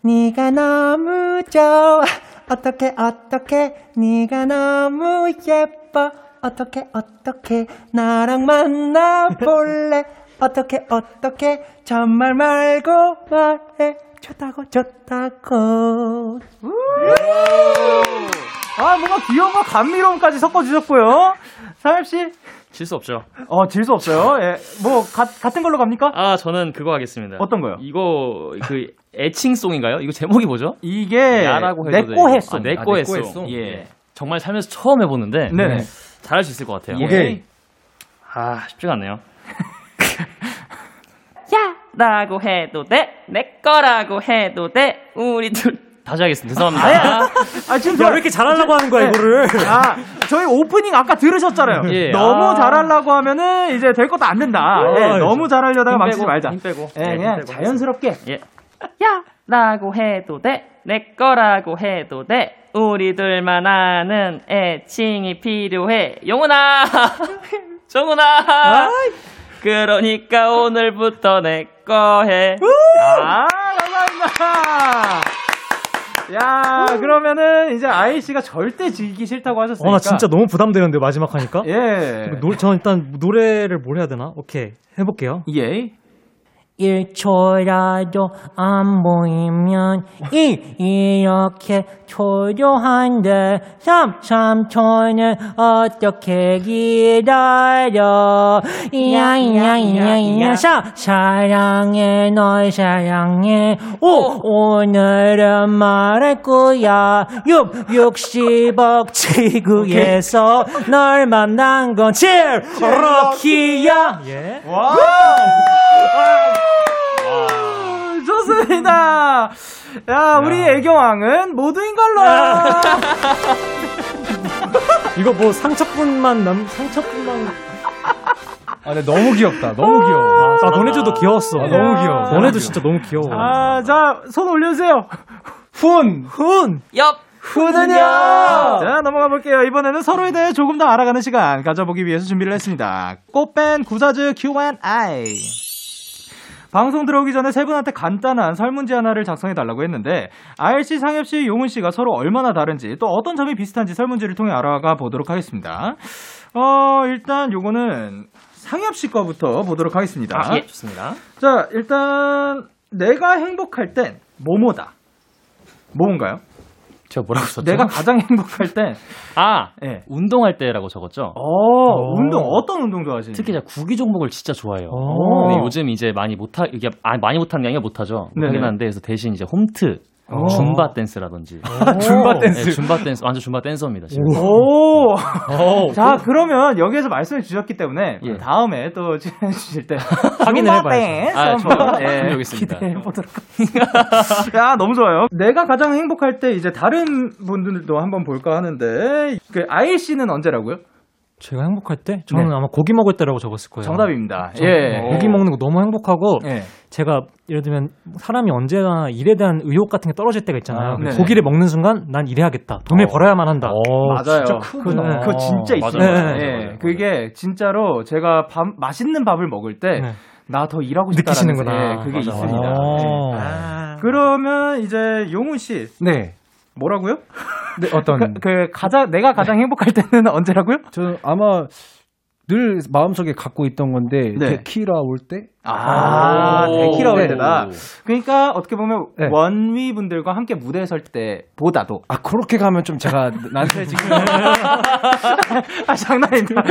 네가 너무 좋아 어떻게 어떻게 네가 너무 예뻐 어떻게 어떻게 나랑 만나볼래 어떻게 어떻게 정말 말고 말해 좋다고 좋다고 아 뭔가 귀여움과 감미로움까지 섞어주셨고요. 사엽 씨. 질 수 없죠. 어, 질 수 없어요. 예. 뭐, 가, 같은 걸로 갑니까? 아, 저는 그거 하겠습니다. 어떤 거요? 이거, 그, 애칭송인가요? 이거 제목이 뭐죠? 이게, 야라고 해도 내꺼. 했어. 아, 내꺼 했어. 예. 정말 살면서 처음 해보는데. 네네. 잘할 수 있을 것 같아요. 예. 오케이. 아, 쉽지가 않네요. 야! 라고 해도 돼? 내 거라고 해도 돼? 우리 둘. 다시 하겠습니다. 죄송합니다. 아, 지금 야, 왜 이렇게 잘하려고 하는 거야, 네. 이거를. 아, 저희 오프닝 아까 들으셨잖아요. 예. 너무 아. 잘하려고 하면은 이제 될 것도 안 된다. 예, 아, 너무 잘하려다가 망치지 빼고, 말자. 힘 빼고. 예, 네, 그냥 힘 빼고 자연스럽게. 예. 야! 라고 해도 돼? 내 거라고 해도 돼? 우리 둘만 아는 애칭이 필요해. 용훈아! 정훈아! 그러니까 오늘부터 내 거 해. 아, 감사합니다. 야, 그러면은 이제 아이 씨가 절대 지기 싫다고 하셨으니까. 어, 나 진짜 너무 부담되는데, 마지막 하니까. 예. 노, 저는 일단 노래를 뭘 해야 되나? 오케이. 해볼게요. 예. 1초라도 안 보이면 이 이렇게 초조한데 3, 3초는 어떻게 기다려? 야야야야야. 사 사랑해 널 사랑해. 오 오늘은 말할 거야. 6 60억 지구에서 널 만난 건 제일 럭키야. 예. 좋습니다. 야, 우리 애경왕은 모두인 걸로. 이거 뭐 상처뿐만 남, 상처뿐만. 아, 근데 너무 귀엽다. 너무 귀여워. 아, 너네들도 귀여웠어. 아, 너무 귀여워. 너네도 진짜 너무 귀여워. 아, 자, 손 올려주세요. 훈! 훈! 엽! 후는요! 자, 넘어가 볼게요. 이번에는 서로에 대해 조금 더 알아가는 시간 가져보기 위해서 준비를 했습니다. 꽃밴 구사즈 Q&I. 방송 들어오기 전에 세 분한테 간단한 설문지 하나를 작성해 달라고 했는데 RC, 상엽 씨, 용훈 씨가 서로 얼마나 다른지 또 어떤 점이 비슷한지 설문지를 통해 알아가 보도록 하겠습니다. 어, 일단 요거는 상엽 씨 거부터 보도록 하겠습니다. 아, 예, 좋습니다. 자, 일단 내가 행복할 땐 뭐뭐다. 뭐인가요? 제가 뭐라고 썼죠? 내가 가장 행복할 때 아, 예. 운동할 때라고 적었죠? 어, 운동 어떤 운동 좋아하시는지? 특히 제가 구기 종목을 진짜 좋아해요. 오. 근데 요즘 이제 많이 못하, 이게, 아, 많이 못하는 게 아니라 못하죠. 네네. 하긴 한데, 그래서 대신 이제 홈트, 오. 줌바 댄스라든지. 줌바 네, 댄스. 줌바 댄스, 완전 줌바 댄서입니다, 지금. 오. 오. 자, 그러면 여기에서 말씀해 주셨기 때문에 예. 다음에 또 출연해 주실 때 확인을 해 봐야죠. 아, 한번 좋아요. 예, 준비하겠습니다. 기대해 보도록 하겠습니다. 야, 너무 좋아요. 내가 가장 행복할 때 이제 다른 분들도 한번 볼까 하는데 그 아일 씨는 언제라고요? 제가 행복할 때? 저는 네. 아마 고기 먹을 때라고 적었을 거예요. 정답입니다. 저- 예. 고기 먹는 거 너무 행복하고 예. 제가 예를 들면 사람이 언제나 일에 대한 의욕 같은 게 떨어질 때가 있잖아요. 아. 고기를 먹는 순간 난 일해야겠다. 돈을 벌어야만 한다. 맞아요. 진짜 크구나. 그, 그거 진짜 맞아요, 있습니다. 맞아요, 예. 맞아요, 맞아요. 그게 진짜로 제가 밥, 맛있는 밥을 먹을 때 네. 나더 일하고 싶다라는 느끼시는구나. 예, 그게 맞아. 있습니다. 어. 예. 그러면 이제 용훈 씨 네. 뭐라고요? 네, 어떤. 그, 그 가장 내가 가장 행복할 때는 언제라고요? 저 아마 늘 마음속에 갖고 있던 건데, 네. 데키라 올 때? 아, 오. 데키라 올 네. 때다. 그러니까 어떻게 보면 네. 원위 분들과 함께 무대에 설 때보다도 아, 그렇게 가면 좀 제가 나한테 지금. 아, 장난입니다.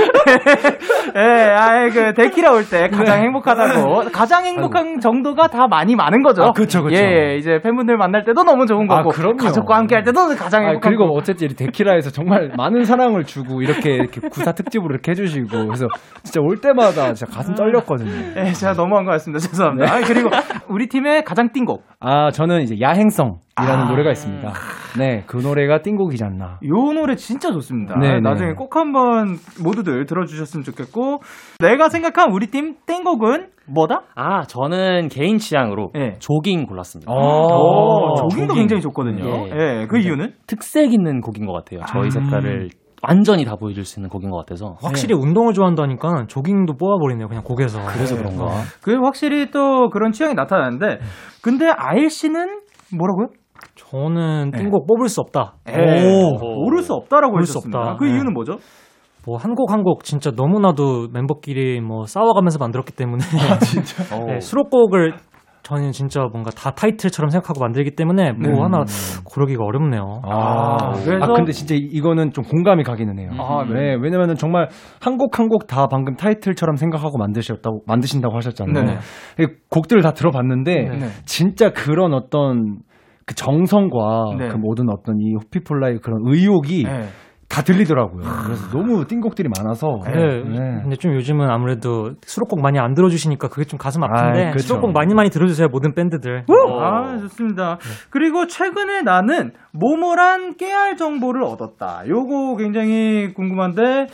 예, 아, 그, 데키라 올때 가장 네. 행복하다고. 가장 행복한 정도가 다 많이 많은 거죠. 아, 그쵸, 그쵸. 예, 예, 이제 팬분들 만날 때도 너무 좋은 아, 거고. 그럼요. 가족과 함께 할 때도 가장 아, 행복하고. 그리고 어쨌든 이 데키라에서 정말 많은 사랑을 주고 이렇게 이렇게 구사 특집으로 이렇게 해주시고 그래서 진짜 올 때마다 진짜 가슴 떨렸거든요. 예, 제가 너무한 것 같습니다. 죄송합니다. 아, 그리고 우리 팀의 가장 띵곡. 아 저는 이제 야행성이라는 아. 노래가 있습니다. 네, 그 노래가 띵곡이지 않나. 요 노래 진짜 좋습니다. 네, 네. 나중에 꼭 한번 모두들 들어주셨으면 좋겠고. 내가 생각한 우리 팀 땡곡은 뭐다? 아, 저는 개인 취향으로 예. 조깅 골랐습니다. 오, 조깅도 조깅. 굉장히 좋거든요. 예. 예, 그 이유는? 특색 있는 곡인 것 같아요. 저희 색깔을 완전히 다 보여줄 수 있는 곡인 것 같아서. 확실히 운동을 좋아한다니까 조깅도 뽑아버리네요. 그냥 곡에서. 그래서 그런가. 그 확실히 또 그런 취향이 나타나는데, 근데 아일 씨는 뭐라고요? 저는 띵곡 뽑을 수 없다. 오, 모를 수 없다라고 하셨습니다. 없다. 그 네. 이유는 뭐죠? 뭐한곡 한 곡 진짜 너무나도 멤버끼리 뭐 싸워가면서 만들었기 때문에 어. 네, 수록곡을 저는 진짜 뭔가 다 타이틀처럼 생각하고 만들기 때문에 뭐 하나 고르기가 어렵네요. 아, 그래서- 아, 근데 진짜 이- 이거는 좀 공감이 가기는 해요. 아, 네, 왜냐면은 정말 한 곡 한 곡 다 방금 타이틀처럼 생각하고 만드셨다고 만드신다고 하셨잖아요. 이 곡들을 다 들어봤는데 네. 진짜 그런 어떤 그 정성과 네. 그 모든 어떤 이 호피폴라의 그런 의욕이 네. 다 들리더라고요. 그래서 너무 띵곡들이 많아서. 네. 네. 근데 좀 요즘은 아무래도 수록곡 많이 안 들어주시니까 그게 좀 가슴 아픈데 아이, 그렇죠. 수록곡 많이 많이 들어주세요 모든 밴드들. 아, 좋습니다. 그리고 최근에 나는 모모란 깨알 정보를 얻었다. 요거 굉장히 궁금한데,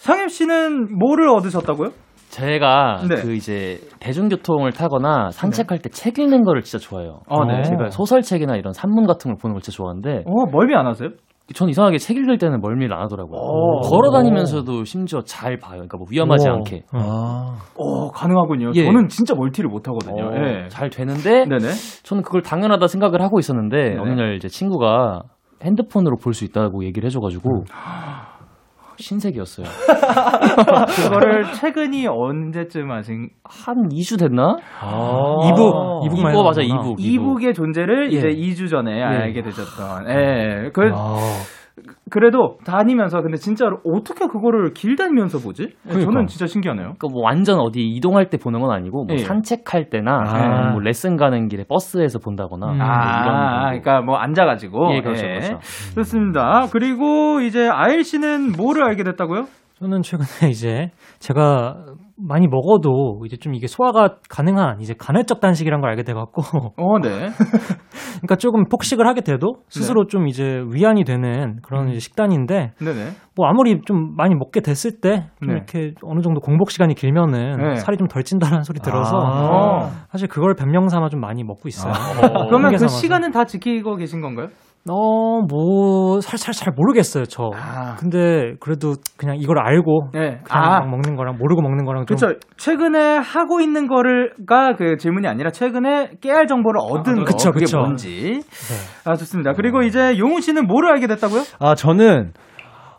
상엽 씨는 뭐를 얻으셨다고요? 제가 네. 그 이제 대중교통을 타거나 산책할 때 책 읽는 거를 진짜 좋아해요. 아, 네. 제가 소설책이나 이런 산문 같은 걸 보는 걸 진짜 좋아하는데 어, 멀미 안 하세요? 전 이상하게 책 읽을 때는 멀미를 안 하더라고요. 오. 걸어 다니면서도 심지어 잘 봐요. 그러니까 뭐 위험하지 우와. 않게. 아. 어, 가능하군요. 예. 저는 진짜 멀티를 못 하거든요. 어, 예. 잘 되는데 네네. 저는 그걸 당연하다 생각을 하고 있었는데 네네. 어느 날 이제 친구가 핸드폰으로 볼 수 있다고 얘기를 해줘가지고 신세계였어요. 그거를 최근이 언제쯤 하신? 한 2주 됐나? 이북 이북 많이 이거 맞아. 이북. 이북의 존재를 예. 이제 2주 전에 알게 되셨던. 예. 그, 그래도 다니면서 근데 진짜로 어떻게 그거를 길 다니면서 보지? 저는 진짜 신기하네요. 그러니까 뭐 완전 어디 이동할 때 보는 건 아니고 뭐 예. 산책할 때나 아. 뭐 레슨 가는 길에 버스에서 본다거나 음. 뭐 아. 그러니까 뭐 앉아가지고. 예, 그렇죠, 그렇죠. 좋습니다. 그리고 이제 아일 씨는 뭐를 알게 됐다고요? 저는 최근에 이제 제가 많이 먹어도 이제 좀 이게 소화가 가능한 이제 간헐적 단식이란 걸 알게 돼갖고 어, 네. 그러니까 조금 폭식을 하게 돼도 스스로 좀 이제 위안이 되는 그런 이제 식단인데 네네. 뭐 아무리 좀 많이 먹게 됐을 때좀 네. 이렇게 어느 정도 공복 시간이 길면은 네. 살이 좀 덜 찐다는 소리 들어서 아. 사실 그걸 변명 삼아 좀 많이 먹고 있어요. 그러면 한개 그. 시간은 다 지키고 계신 건가요? 어, 뭐, 살살 잘 모르겠어요, 저. 아. 근데 그래도 그냥 이걸 알고 네. 그냥 아, 막 먹는 거랑 모르고 먹는 거랑 좀 그렇죠. 최근에 하고 있는 거를가 그 질문이 아니라 최근에 깨알 정보를 얻은 거 그쵸, 그게 그쵸. 뭔지. 아 좋습니다. 그리고 이제 용훈 씨는 뭐를 알게 됐다고요? 아, 저는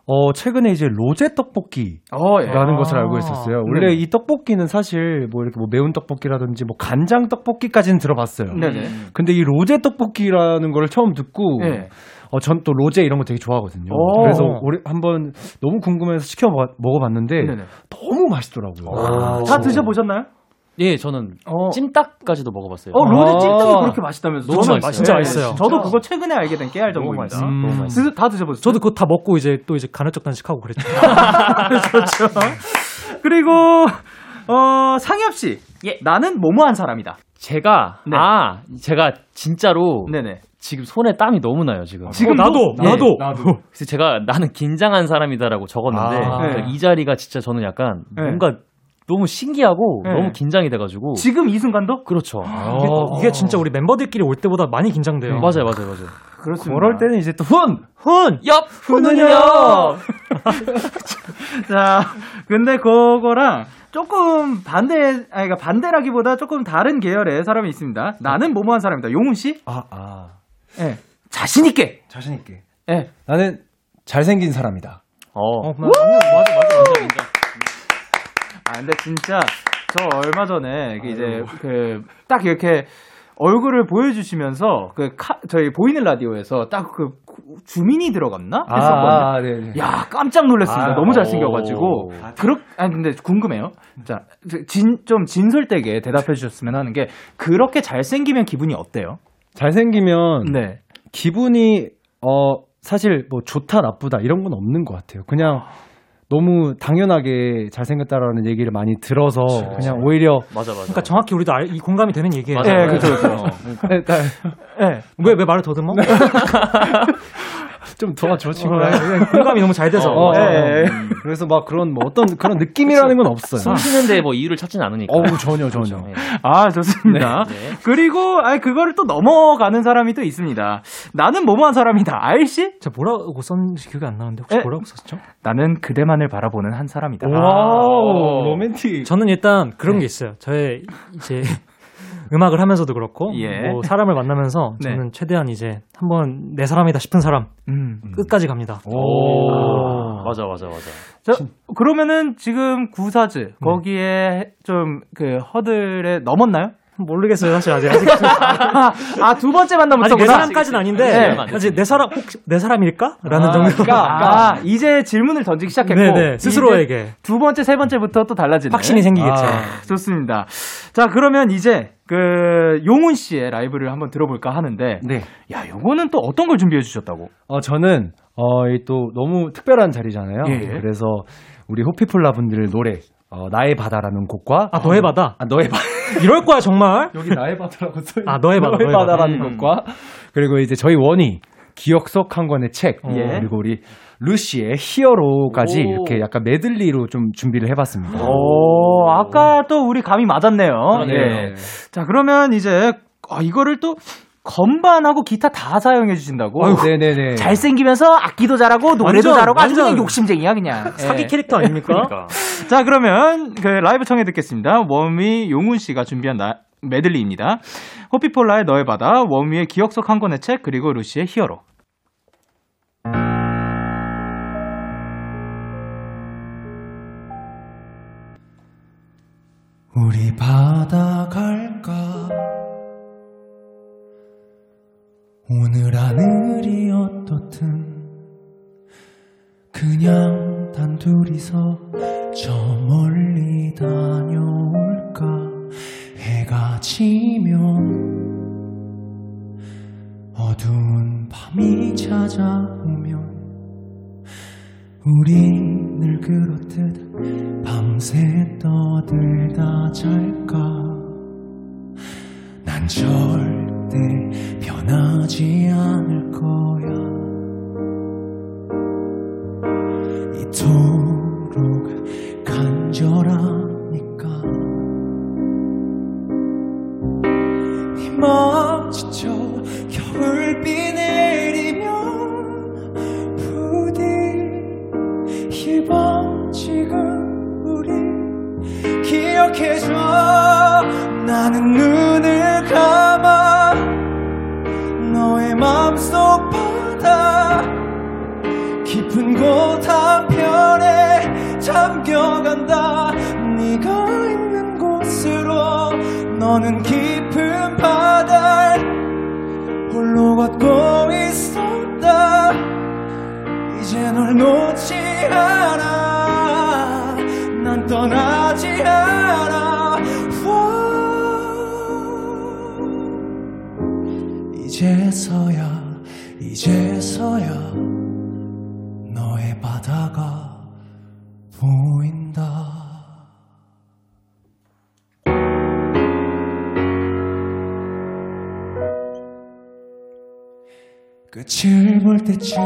어, 최근에 이제 로제 떡볶이 어, 예. 라는 것을 알고 있었어요. 원래 네. 이 떡볶이는 사실 뭐 이렇게 뭐 매운 떡볶이라든지 뭐 간장 떡볶이까지는 들어봤어요. 네네. 근데 이 로제 떡볶이라는 걸 처음 듣고 네. 어, 전 또 로제 이런 거 되게 좋아하거든요. 오. 그래서 올해 한번 너무 궁금해서 시켜 먹- 먹어봤는데 네네. 너무 맛있더라고요. 다 드셔보셨나요? 예, 저는 어. 찜닭까지도 먹어봤어요. 어, 로제 아. 찜닭이 그렇게 맛있다면서. 너무 저는- 맛있어요. 진짜 네, 맛있어요. 저도 그거 최근에 알게 된 깨알 정보입니다. 너무 맛있어요. 그래서 다 드셔보셨어요? 저도 그거 다 먹고 이제 또 이제 간헐적 단식하고 그랬죠. 그렇죠. 그리고 어, 상엽 씨. 예. 나는 뭐뭐한 사람이다. 제가 네. 아 제가 진짜로 네네. 지금 손에 땀이 너무 나요 지금. 지금 나도, 예. 나도. 그래서 제가 나는 긴장한 사람이다라고 적었는데 아. 네. 이 자리가 진짜 저는 약간 네. 뭔가 너무 신기하고 네. 너무 긴장이 돼가지고 지금 이 순간도? 그렇죠. 이게, 이게 진짜 우리 멤버들끼리 올 때보다 많이 긴장돼요. 맞아요, 맞아요, 맞아요. 그렇습니다. 그럴 때는 이제 또 훈! 훈! 엽 훈은요. 자, 근데 그거랑 조금 반대, 아니, 그러니까 반대라기보다 조금 다른 계열의 사람이 있습니다. 나는 뭐뭐한 사람이다. 용훈 씨? 아, 아. 예. 자신있게! 자신있게. 예. 나는 잘생긴 사람이다. 어. 어, 맞아, 맞아, 맞아. 인정. 아, 근데 진짜, 저 얼마 전에, 그 이제, 그, 딱 이렇게, 얼굴을 보여주시면서 그 카, 저희 보이는 라디오에서 딱 그 주민이 들어갔나 했었거든요. 아, 네, 네. 야 깜짝 놀랐습니다. 아, 너무 잘생겨가지고 그렇 아 근데 궁금해요. 자진 좀 진솔되게 대답해 주셨으면 하는 게 그렇게 잘생기면 기분이 어때요? 잘생기면 네. 기분이 어 사실 뭐 좋다 나쁘다 이런 건 없는 것 같아요. 그냥 너무 당연하게 잘생겼다라는 얘기를 많이 들어서 그냥 오히려 맞아, 맞아. 그러니까 정확히 우리도 알, 이 공감이 되는 얘기예요. 맞아, 네, 맞아. 그렇죠, 그렇죠. 네, 네. 네. 왜, 왜 말을 더듬어? 좀 도와줘 어, 친구야. 공감이 너무 잘 돼서. 어, 네. 그래서 막 그런 뭐 어떤 그런 느낌이라는 건 없어요. 숨 쉬는데 뭐 이유를 찾진 않으니까. 어우 전혀 전혀. 네. 아, 좋습니다. 네. 그리고, 아 그거를 또 넘어가는 사람이 또 있습니다. 나는 뭐뭐한 사람이다. 아일씨? 저 뭐라고 썼는지 기억이 안 나는데 혹시 에? 뭐라고 썼죠? 나는 그대만을 바라보는 한 사람이다. 와우 로맨틱. 저는 일단 그런 게 있어요. 저의 이제 음악을 하면서도 그렇고 예. 뭐 사람을 만나면서 네. 저는 최대한 이제 한번 내 사람이다 싶은 사람 음. 끝까지 갑니다. 오. 맞아, 맞아, 맞아. 자, 그러면은 지금 구사즈, 거기에 좀 그 허들에 넘었나요? 모르겠어요 사실 아직 아직 아, 두 번째 아직 내 사람까지는 아닌데 네. 아직 내 사람 혹시 내 사람일까?라는 아, 정도. 아, 이제 질문을 던지기 시작했고. 네네 스스로에게 이제 두 번째, 세 번째부터 또 달라지네. 확신이 생기겠죠. 아. 좋습니다. 자, 그러면 이제 그 용훈 씨의 라이브를 한번 들어볼까 하는데, 네. 야, 요거는 또 어떤 걸 준비해 주셨다고? 어 저는 어또 너무 특별한 자리잖아요. 예. 그래서 우리 호피폴라 분들 노래 어, 나의 바다라는 곡과 아 너의 바다. 아, 너의 바다 이럴 거야 정말. 여기 나의 바다라고 써 아, 너의 바다, 너의 너의 바다. 바다 라는 음. 것과 그리고 이제 저희 원위 기억 속 한 권의 책 예. 그리고 우리 루시의 히어로까지 오. 이렇게 약간 메들리로 좀 준비를 해봤습니다. 오, 아까 또 우리 감이 맞았네요. 그러네요. 예. 자, 그러면 이제, 아, 이거를 또 건반하고 기타 다 사용해 주신다고? 아유, 네네네. 잘생기면서 악기도 잘하고 노래도 완전, 잘하고 아주 그냥 완전. 욕심쟁이야 그냥. 사기 예. 캐릭터 아닙니까? 그러니까. 자 그러면 그 라이브 청해 듣겠습니다. 원위 용훈 씨가 준비한 나, 메들리입니다. 호피폴라의 너의 바다, 원위의 기억 속 한 권의 책, 그리고 루시의 히어로. 우리 바다 갈까? 오늘 하늘이 어떻든 그냥 단둘이서 저 멀리 다녀올까? 해가 지면 어두운 밤이 찾아오면 우리 늘 그렇듯 밤새 떠들다 잘까 난 절 대 변하지 않을 거야. 이토록 간절하니까. 네 마음 지쳐 겨울비 내리면 부디 이 밤 지금 우리 기억해줘. 나는 눈을 맘속 바다 깊은 곳 한편에 잠겨간다. 네가 있는 곳으로 너는 깊은 바다를 홀로 걷고 있었다. 이제 널 놓지 않아. 난 떠나지 이제서야 이제서야 너의 바다가 보인다. 끝을 볼 때쯤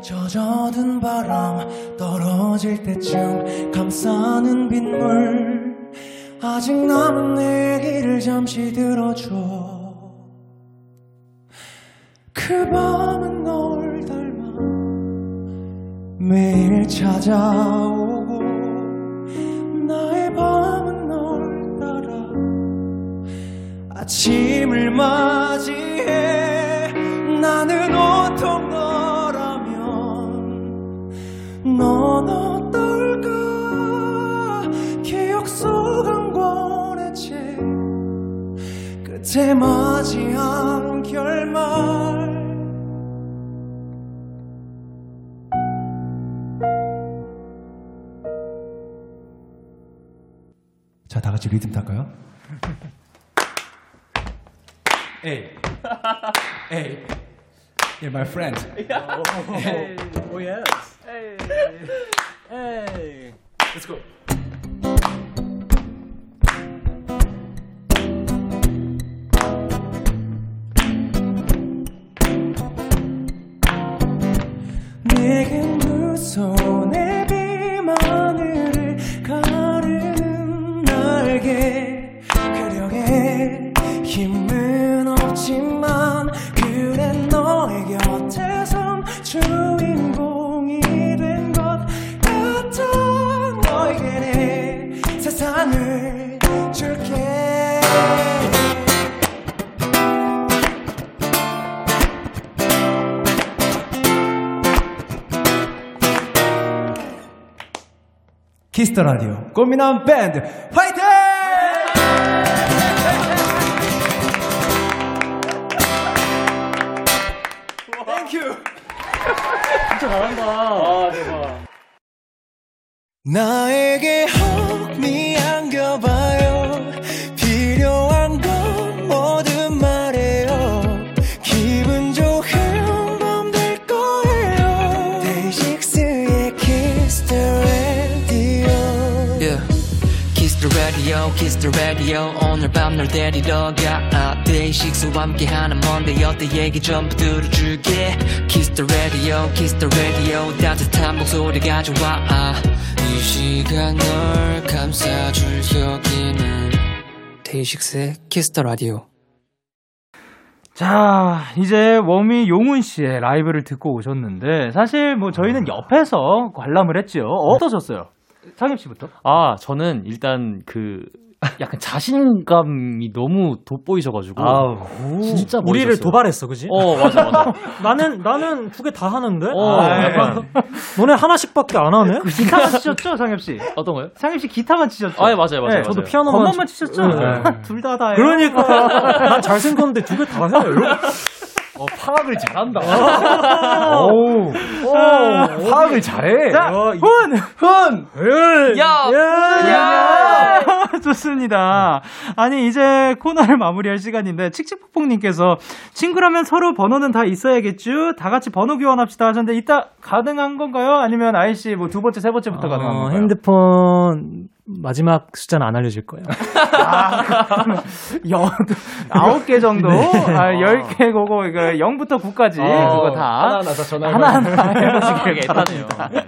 젖어든 바람 떨어질 때쯤 감싸는 빗물 아직 남은 내 얘기를 잠시 들어줘 그 밤은 널 닮아 매일 찾아오고 나의 밤은 널 따라 아침을 맞이해 나는 온통 너라면 넌 어떨까? 기억 속 한 권의 책 끝에 맞이한 결말 다 같이 리듬 탈까요? 에이. 에이. Yeah, my friend. Hey. Oh yes. Hey. Hey. Let's go. 세상을 줄게. 키스터 라디오 꽃미남 밴드 화이팅! 나에게 radio. 오늘 밤 널 데리러 가. 데이식스와 함께하는 Monday 어때 얘기 전부 들어줄게. Kiss the radio, kiss the radio. 따뜻한 목소리가 좋아. 이 시간 널 감싸줄 여기는 데이식스의 Kiss the radio. 자, 이제 워미 용훈 씨의 라이브를 듣고 오셨는데, 사실 뭐 저희는 옆에서 관람을 했죠. 어떠셨어요? 상엽 씨부터? 아, 저는 일단 그 약간 자신감이 너무 돋보이셔가지고. 진짜 우리를 멋있었어요. 도발했어, 그지? 어, 맞아, 맞아. 나는 나는 두 개 다 하는데. 어, 아, 약간. 너네 하나씩밖에 안 하네. 기타만 치셨죠, 상엽 씨? 어떤 거요? 상엽 씨 기타만 치셨죠? 아, 예, 맞아요, 맞아요. 네, 저도 맞아요. 피아노만 건반만 치- 치셨죠? 네. 둘다 다예요. 그러니까 난 잘생겼는데 두 개 다 해. 어, 파악을 잘한다. 어. 오, 오, 파악을 잘해. 자, 어, 이- 훈! 훈! 야! 야! 좋습니다. 아니, 이제 코너를 마무리할 시간인데, 칙칙폭폭님께서 친구라면 서로 번호는 다 있어야겠죠? 다 같이 번호 교환합시다 하셨는데, 이따 가능한 건가요? 아니면 아이씨 뭐 두 번째, 세 번째부터 가능한 어, 건가요? 핸드폰 마지막 숫자는 안 알려줄 거예요. 여, 아홉 개 정도? 아, 열개 고고, 이거 0부터 9까지. 그거 다. 하나 하나 다 전화를 하나하나 해보시길 그게 애타네요. 바랍니다.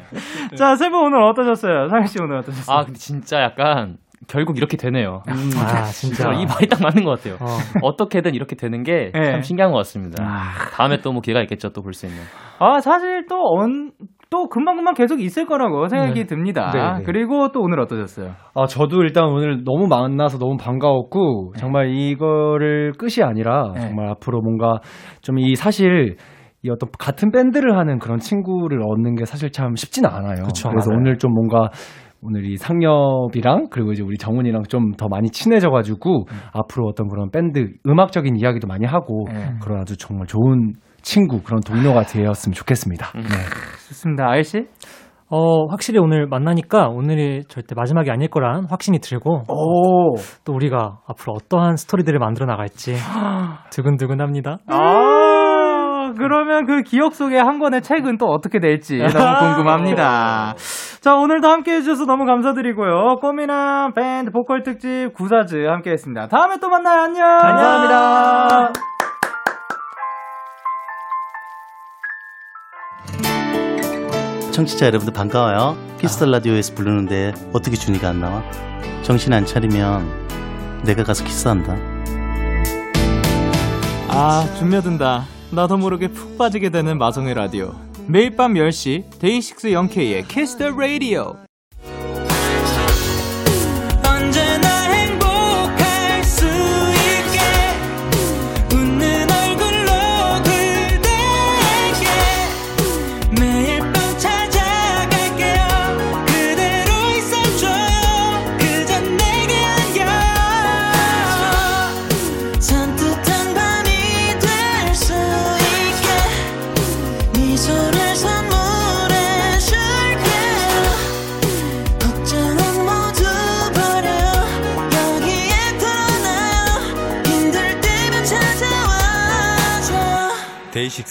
자, 세 분 오늘 어떠셨어요? 상현 씨 오늘 어떠셨어요? 아, 근데 진짜 약간 결국 이렇게 되네요. 아, 진짜. 이 말이 딱 맞는 것 같아요. 어. 어. 떻게든 이렇게 되는 게참 네. 신기한 것 같습니다. 다음에 또 뭐 기회가 있겠죠, 또 볼 수 있는. 아, 사실 또, 언, 또 금방금방 계속 있을 거라고 생각이 네. 듭니다. 네, 네. 그리고 또 오늘 어떠셨어요? 아, 저도 일단 오늘 너무 만나서 너무 반가웠고, 정말 이거를 끝이 아니라, 네. 정말 앞으로 뭔가 좀 이 사실, 이 어떤 같은 밴드를 하는 그런 친구를 얻는 게 사실 참 쉽지는 않아요. 그쵸, 그래서 맞아요. 오늘 좀 뭔가 오늘 이 상엽이랑 그리고 이제 우리 정훈이랑 좀 더 많이 친해져가지고 앞으로 어떤 그런 밴드 음악적인 이야기도 많이 하고 네. 그런 아주 정말 좋은 친구 그런 동료가 되었으면 좋겠습니다. 네. 좋습니다. 아일씨? 어, 확실히 오늘 만나니까 오늘이 절대 마지막이 아닐 거란 확신이 들고 오. 또 우리가 앞으로 어떠한 스토리들을 만들어 나갈지 두근두근합니다. 아, 그러면 그 기억 속의 한 권의 책은 또 어떻게 될지 너무 궁금합니다. 자, 오늘도 함께 해주셔서 너무 감사드리고요. 꽃미남 밴드 보컬 특집 구사즈 함께 했습니다. 다음에 또 만나요. 안녕! 감사합니다. 청취자 여러분들 반가워요. 키스 더 라디오에서 부르는데 어떻게 준이가 안 나와? 정신 안 차리면 내가 가서 키스한다. 아, 준며든다. 나도 모르게 푹 빠지게 되는 마성의 라디오. 매일 밤 10시 데이식스 영케이의 키스 더 라디오.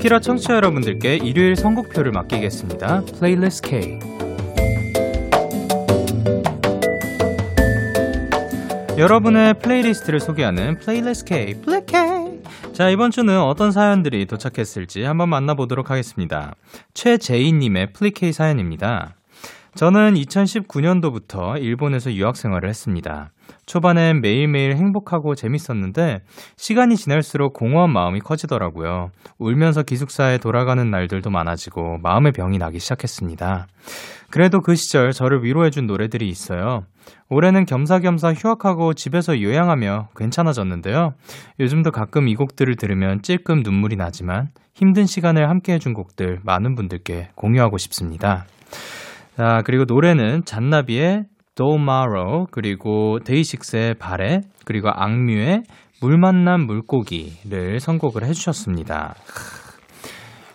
데키라 청취자 여러분들께 일요일 선곡표를 맡기겠습니다. 플레이리스트 K. 여러분의 플레이리스트를 소개하는 플레이리스트 K, 플레이 K. 자, 이번 주는 어떤 사연들이 도착했을지 한번 만나보도록 하겠습니다. 최재희님의 플리 K 사연입니다. 저는 2019년도부터 일본에서 유학 생활을 했습니다. 초반엔 매일매일 행복하고 재밌었는데 시간이 지날수록 공허한 마음이 커지더라고요. 울면서 기숙사에 돌아가는 날들도 많아지고 마음의 병이 나기 시작했습니다. 그래도 그 시절 저를 위로해준 노래들이 있어요. 올해는 겸사겸사 휴학하고 집에서 요양하며 괜찮아졌는데요. 요즘도 가끔 이 곡들을 들으면 찔끔 눈물이 나지만 힘든 시간을 함께 해준 곡들 많은 분들께 공유하고 싶습니다. 자, 그리고 노래는 잔나비의 Tomorrow, 그리고 데이식스의 발에, 그리고 악뮤의 물 만난 물고기를 선곡을 해주셨습니다.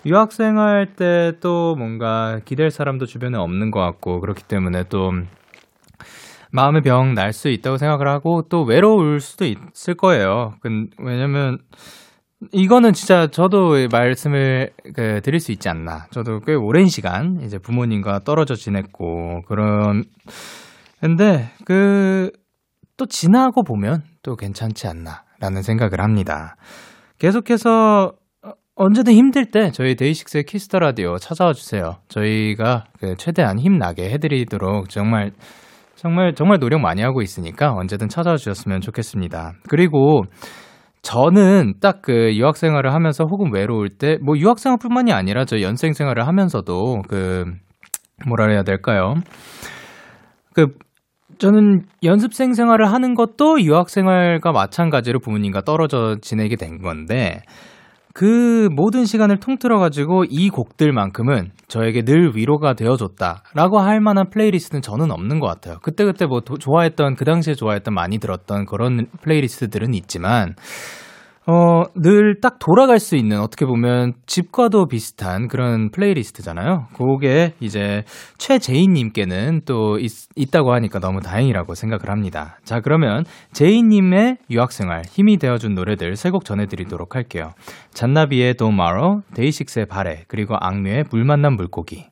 유학생활 때 또 뭔가 기댈 사람도 주변에 없는 것 같고, 그렇기 때문에 또 마음의 병 날 수 있다고 생각을 하고, 또 외로울 수도 있을 거예요. 근- 왜냐면, 이거는 진짜 저도 말씀을 그 드릴 수 있지 않나. 저도 꽤 오랜 시간 이제 부모님과 떨어져 지냈고 그런 근데 그 또 지나고 보면 또 괜찮지 않나라는 생각을 합니다. 계속해서 어, 언제든 힘들 때 저희 데이식스의 키스 더 라디오 찾아와 주세요. 저희가 그 최대한 힘나게 해드리도록 정말 정말 정말 노력 많이 하고 있으니까 언제든 찾아와 주셨으면 좋겠습니다. 그리고 저는 딱 그 유학 생활을 하면서 혹은 외로울 때 뭐 유학 생활뿐만이 아니라 저 연습생 생활을 하면서도 그 뭐라 해야 될까요? 그 저는 연습생 생활을 하는 것도 유학 생활과 마찬가지로 부모님과 떨어져 지내게 된 건데 그 모든 시간을 통틀어 가지고 이 곡들만큼은 저에게 늘 위로가 되어줬다라고 할 만한 플레이리스트는 저는 없는 것 같아요. 그때 그때 뭐 도- 좋아했던 그 당시에 좋아했던 많이 들었던 그런 플레이리스트들은 있지만 어, 늘 딱 돌아갈 수 있는 어떻게 보면 집과도 비슷한 그런 플레이리스트잖아요. 그게 이제 최재인님께는 또 있, 있다고 하니까 너무 다행이라고 생각을 합니다. 자, 그러면 제이님의 유학생활 힘이 되어준 노래들 세 곡 전해드리도록 할게요. 잔나비의 Tomorrow, 데이식스의 발에, 그리고 악뮤의 물 만난 물고기.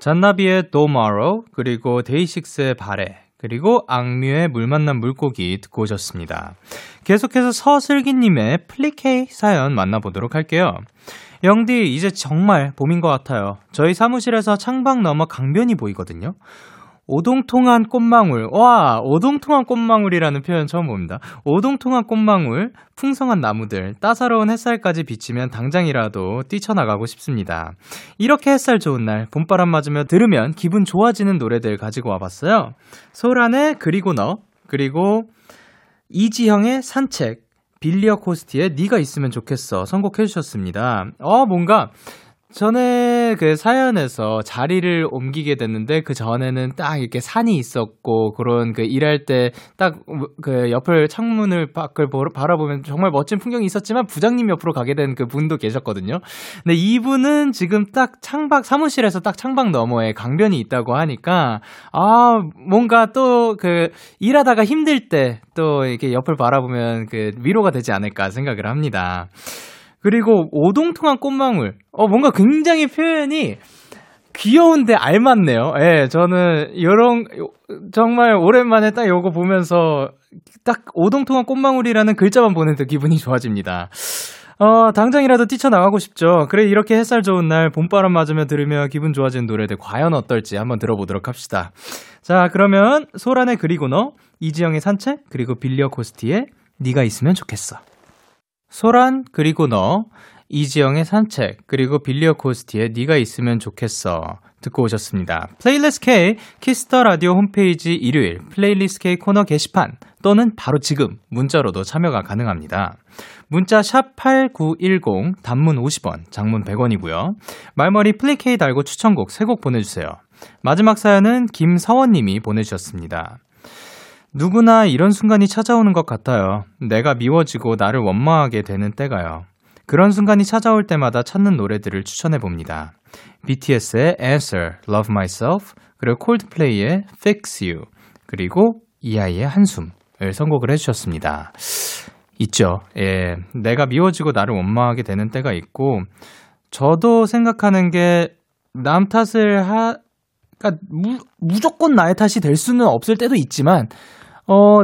잔나비의 Tomorrow, 그리고 데이식스의 발에, 그리고 악뮤의 물 만난 물고기 듣고 오셨습니다. 계속해서 서슬기님의 플리케이 사연 만나보도록 할게요. 영디, 이제 정말 봄인 것 같아요. 저희 사무실에서 창밖 너머 강변이 보이거든요. 오동통한 꽃망울. 와, 오동통한 꽃망울이라는 표현 처음 봅니다. 오동통한 꽃망울, 풍성한 나무들, 따사로운 햇살까지 비치면 당장이라도 뛰쳐나가고 싶습니다. 이렇게 햇살 좋은 날, 봄바람 맞으며 들으면 기분 좋아지는 노래들 가지고 와봤어요. 소란의 그리고 너, 그리고 이지형의 산책, 빌리어 코스티의 네가 있으면 좋겠어 선곡해 주셨습니다. 어 뭔가 전에 그 사연에서 자리를 옮기게 됐는데 그 전에는 딱 이렇게 산이 있었고 그런 그 일할 때 딱 그 옆을 창문을 밖을 바라보면 정말 멋진 풍경이 있었지만 부장님 옆으로 가게 된 그 분도 계셨거든요. 근데 이분은 지금 딱 창밖 사무실에서 딱 창밖 너머에 강변이 있다고 하니까 아 뭔가 또 그 일하다가 힘들 때 또 이렇게 옆을 바라보면 그 위로가 되지 않을까 생각을 합니다. 그리고 오동통한 꽃망울. 어, 뭔가 굉장히 표현이 귀여운데 알맞네요. 예, 저는 요- 정말 오랜만에 딱 요거 보면서 딱 오동통한 꽃망울이라는 글자만 보는데 기분이 좋아집니다. 어, 당장이라도 뛰쳐나가고 싶죠. 그래, 이렇게 햇살 좋은 날 봄바람 맞으며 들으며 기분 좋아지는 노래들 과연 어떨지 한번 들어보도록 합시다. 자, 그러면 소란의 그리고 너, 이지영의 산책, 그리고 빌리어 코스티의 네가 있으면 좋겠어. 소란 그리고 너, 이지영의 산책, 그리고 빌리어 코스티의 네가 있으면 좋겠어. 듣고 오셨습니다. 플레이리스트 K 키스 더 라디오 홈페이지 일요일 플레이리스트 K 코너 게시판 또는 바로 지금 문자로도 참여가 가능합니다. 문자 샵 8910 단문 50원, 장문 100원이고요. 말머리 플리케이 달고 추천곡 3곡 보내 주세요. 마지막 사연은 김서원 님이 보내 주셨습니다. 누구나 이런 순간이 찾아오는 것 같아요. 내가 미워지고 나를 원망하게 되는 때가요. 그런 순간이 찾아올 때마다 찾는 노래들을 추천해 봅니다. BTS의 Answer, Love Myself, 그리고 콜드플레이의 Fix You, 그리고 이아이의 한숨을 선곡을 해주셨습니다. 있죠. 예. 내가 미워지고 나를 원망하게 되는 때가 있고, 저도 생각하는 게, 남 탓을 하, 그니까, 무, 무조건 나의 탓이 될 수는 없을 때도 있지만, 어,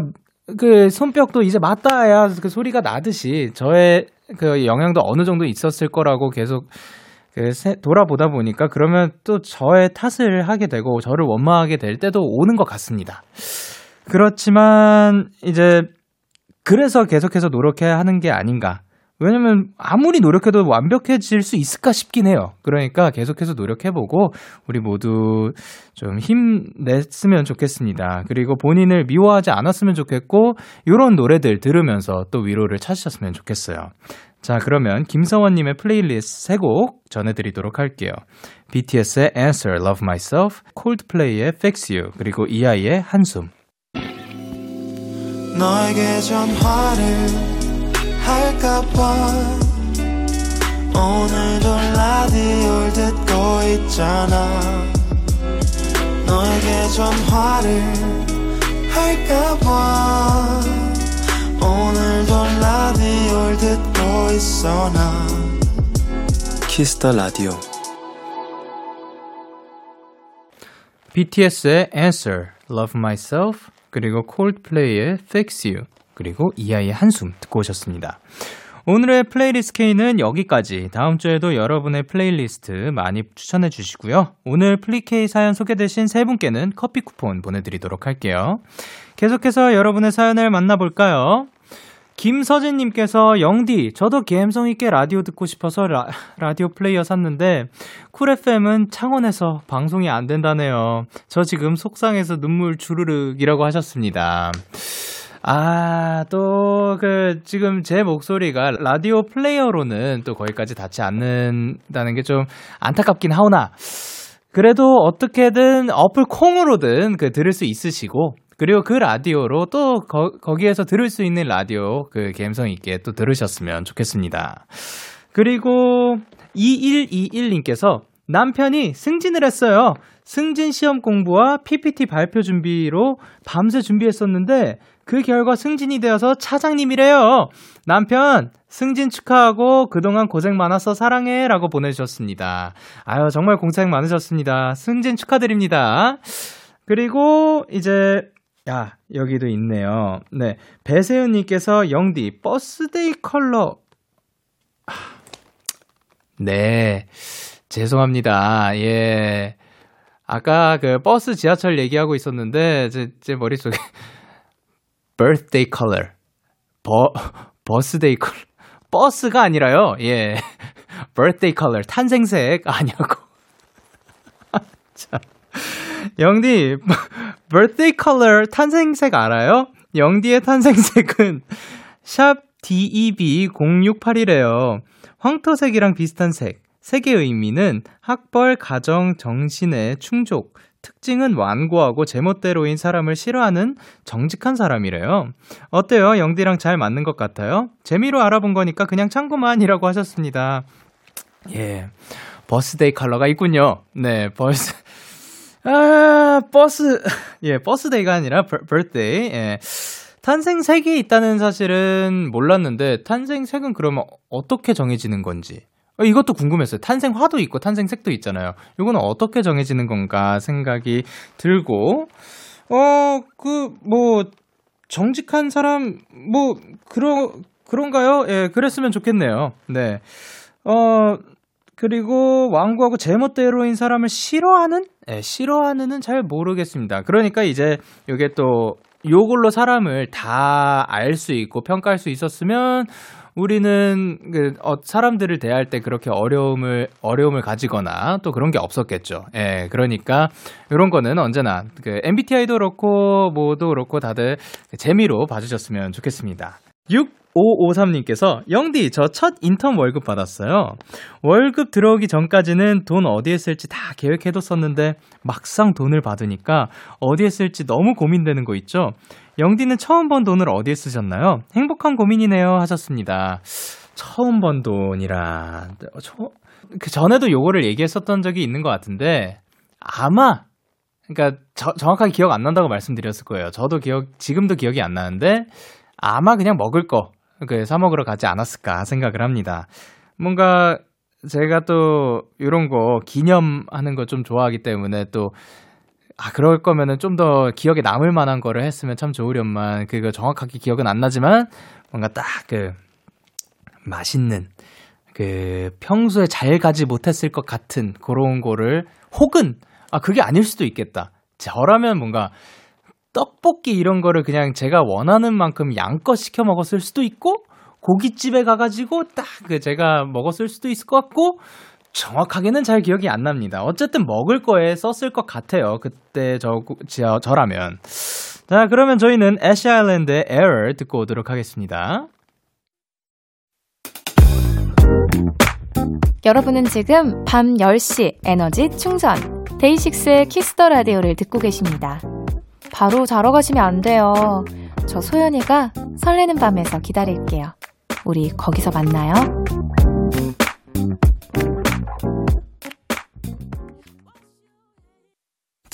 그, 손뼉도 이제 맞다야 그 소리가 나듯이, 저의 그 영향도 어느 정도 있었을 거라고 계속, 그, 세, 돌아보다 보니까, 그러면 또 저의 탓을 하게 되고, 저를 원망하게 될 때도 오는 것 같습니다. 그렇지만, 이제, 그래서 계속해서 노력해야 하는 게 아닌가. 왜냐면 아무리 노력해도 완벽해질 수 있을까 싶긴 해요. 그러니까 계속해서 노력해보고 우리 모두 좀 힘냈으면 좋겠습니다. 그리고 본인을 미워하지 않았으면 좋겠고 이런 노래들 들으면서 또 위로를 찾으셨으면 좋겠어요. 자 그러면 김서원님의 플레이리스트 세 곡 전해드리도록 할게요. BTS의 Answer, Love Myself, Coldplay의 Fix You, 그리고 이하이의 한숨. 너에게 전화를 할까봐 오늘도 라디오를 듣고 있잖아. 너에게 전화를 할까봐 오늘도 라디오를 듣고 있어 나. 키스 더 라디오. BTS의 Answer, Love Myself, 그리고 콜드플레이의 Fix You, 그리고 이하이의 한숨 듣고 오셨습니다. 오늘의 플레이리스트 K는 여기까지. 다음 주에도 여러분의 플레이리스트 많이 추천해 주시고요. 오늘 플리케이 사연 소개되신 세 분께는 커피 쿠폰 보내드리도록 할게요. 계속해서 여러분의 사연을 만나볼까요? 김서진님께서 영디, 저도 감성 있게 라디오 듣고 싶어서 라, 라디오 플레이어 샀는데 쿨 FM은 창원에서 방송이 안 된다네요. 저 지금 속상해서 눈물 주르륵이라고 하셨습니다. 아, 또, 그, 지금 제 목소리가 라디오 플레이어로는 또 거기까지 닿지 않는다는 게 좀 안타깝긴 하오나, 그래도 어떻게든 어플 콩으로든 그 들을 수 있으시고, 그리고 그 라디오로 또 거, 거기에서 들을 수 있는 라디오 그 감성 있게 또 들으셨으면 좋겠습니다. 그리고 2121님께서 남편이 승진을 했어요. 승진 시험 공부와 PPT 발표 준비로 밤새 준비했었는데 그 결과 승진이 되어서 차장님이래요. 남편 승진 축하하고 그동안 고생 많았어 사랑해 라고 보내주셨습니다. 아유 정말 고생 많으셨습니다. 승진 축하드립니다. 그리고 이제 야 여기도 있네요. 네 배세윤님께서 영디 birthday color 네 죄송합니다. 예 아까 그 버스 지하철 얘기하고 있었는데 제, 제 머릿속에 birthday color 버 birthday color 버스가 아니라요. 예 birthday color 탄생색 아니라고. 자. 영디, birthday color 탄생색 알아요? 영디의 탄생색은 샵 DEB0681이래요. 황토색이랑 비슷한 색. 색의 의미는 학벌, 가정, 정신의 충족. 특징은 완고하고 제멋대로인 사람을 싫어하는 정직한 사람이래요. 어때요? 영디랑 잘 맞는 것 같아요? 재미로 알아본 거니까 그냥 참고만이라고 하셨습니다. 예. birthday color가 있군요. 네, 버스. 아, 버스, 예, birthday가 아니라 birthday. 예. 탄생색이 있다는 사실은 몰랐는데, 탄생색은 그러면 어떻게 정해지는 건지. 어, 이것도 궁금했어요. 탄생화도 있고 탄생색도 있잖아요. 이거는 어떻게 정해지는 건가 생각이 들고, 어, 그, 뭐, 정직한 사람, 뭐, 그러, 그런가요? 예, 그랬으면 좋겠네요. 네. 어, 그리고 완고하고 제멋대로인 사람을 싫어하는 예, 싫어하는은 잘 모르겠습니다. 그러니까 이제 이게 또 요걸로 사람을 다 알 수 있고 평가할 수 있었으면 우리는 그 어, 사람들을 대할 때 그렇게 어려움을 어려움을 가지거나 또 그런 게 없었겠죠. 예, 그러니까 이런 거는 언제나 그 MBTI도 그렇고 뭐도 그렇고 다들 재미로 봐주셨으면 좋겠습니다. 6553님께서 영디 저 첫 인턴 월급 받았어요. 월급 들어오기 전까지는 돈 어디에 쓸지 다 계획해뒀었는데 막상 돈을 받으니까 어디에 쓸지 너무 고민되는 거 있죠. 영디는 처음 번 돈을 어디에 쓰셨나요? 행복한 고민이네요 하셨습니다. 처음 번 돈이라 저, 그 전에도 요거를 얘기했었던 적이 있는 것 같은데 아마 그러니까 저, 정확하게 기억 안 난다고 말씀드렸을 거예요. 저도 기억 지금도 기억이 안 나는데 아마 그냥 먹을 거, 그, 사 먹으러 가지 않았을까 생각을 합니다. 뭔가, 제가 또, 이런 거, 기념하는 거 좀 좋아하기 때문에 또, 아, 그럴 거면은 좀 더 기억에 남을 만한 거를 했으면 참 좋으련만, 그거 정확하게 기억은 안 나지만, 뭔가 딱 그, 맛있는, 그, 평소에 잘 가지 못했을 것 같은 그런 거를, 혹은, 아, 그게 아닐 수도 있겠다. 저라면 뭔가, 떡볶이 이런 거를 그냥 제가 원하는 만큼 양껏 시켜 먹었을 수도 있고 고깃집에 가가지고 딱 그 제가 먹었을 수도 있을 것 같고 정확하게는 잘 기억이 안 납니다. 어쨌든 먹을 거에 썼을 것 같아요. 그때 저, 저 저라면. 자 그러면 저희는 애쉬 아일랜드의 Error 듣고 오도록 하겠습니다. 여러분은 지금 밤 10시 에너지 충전 데이식스의 키스 더 라디오를 듣고 계십니다. 바로 자러 가시면 안 돼요. 저 소연이가 설레는 밤에서 기다릴게요. 우리 거기서 만나요.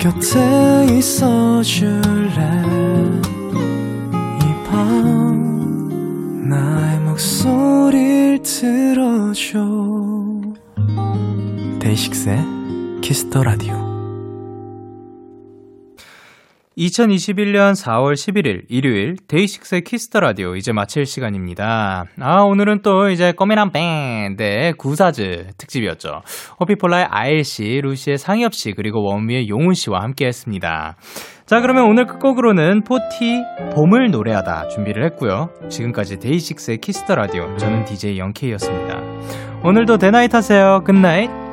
곁에 있어줄래? 이 밤 나의 목소리를 들어줘. 데이식스의 키스 더 라디오 2021년 4월 11일 일요일 데이식스의 키스 더 라디오 이제 마칠 시간입니다. 아 오늘은 또 이제 꽃미남 밴드의 구사즈 특집이었죠. 호피폴라의 아일 씨, 루시의 상엽 씨 그리고 원위의 용훈 씨와 함께했습니다. 자 그러면 오늘 끝곡으로는 포티 봄을 노래하다 준비를 했고요. 지금까지 데이식스의 키스 더 라디오 저는 DJ 영케이였습니다. 오늘도 대나잇 하세요. Good night.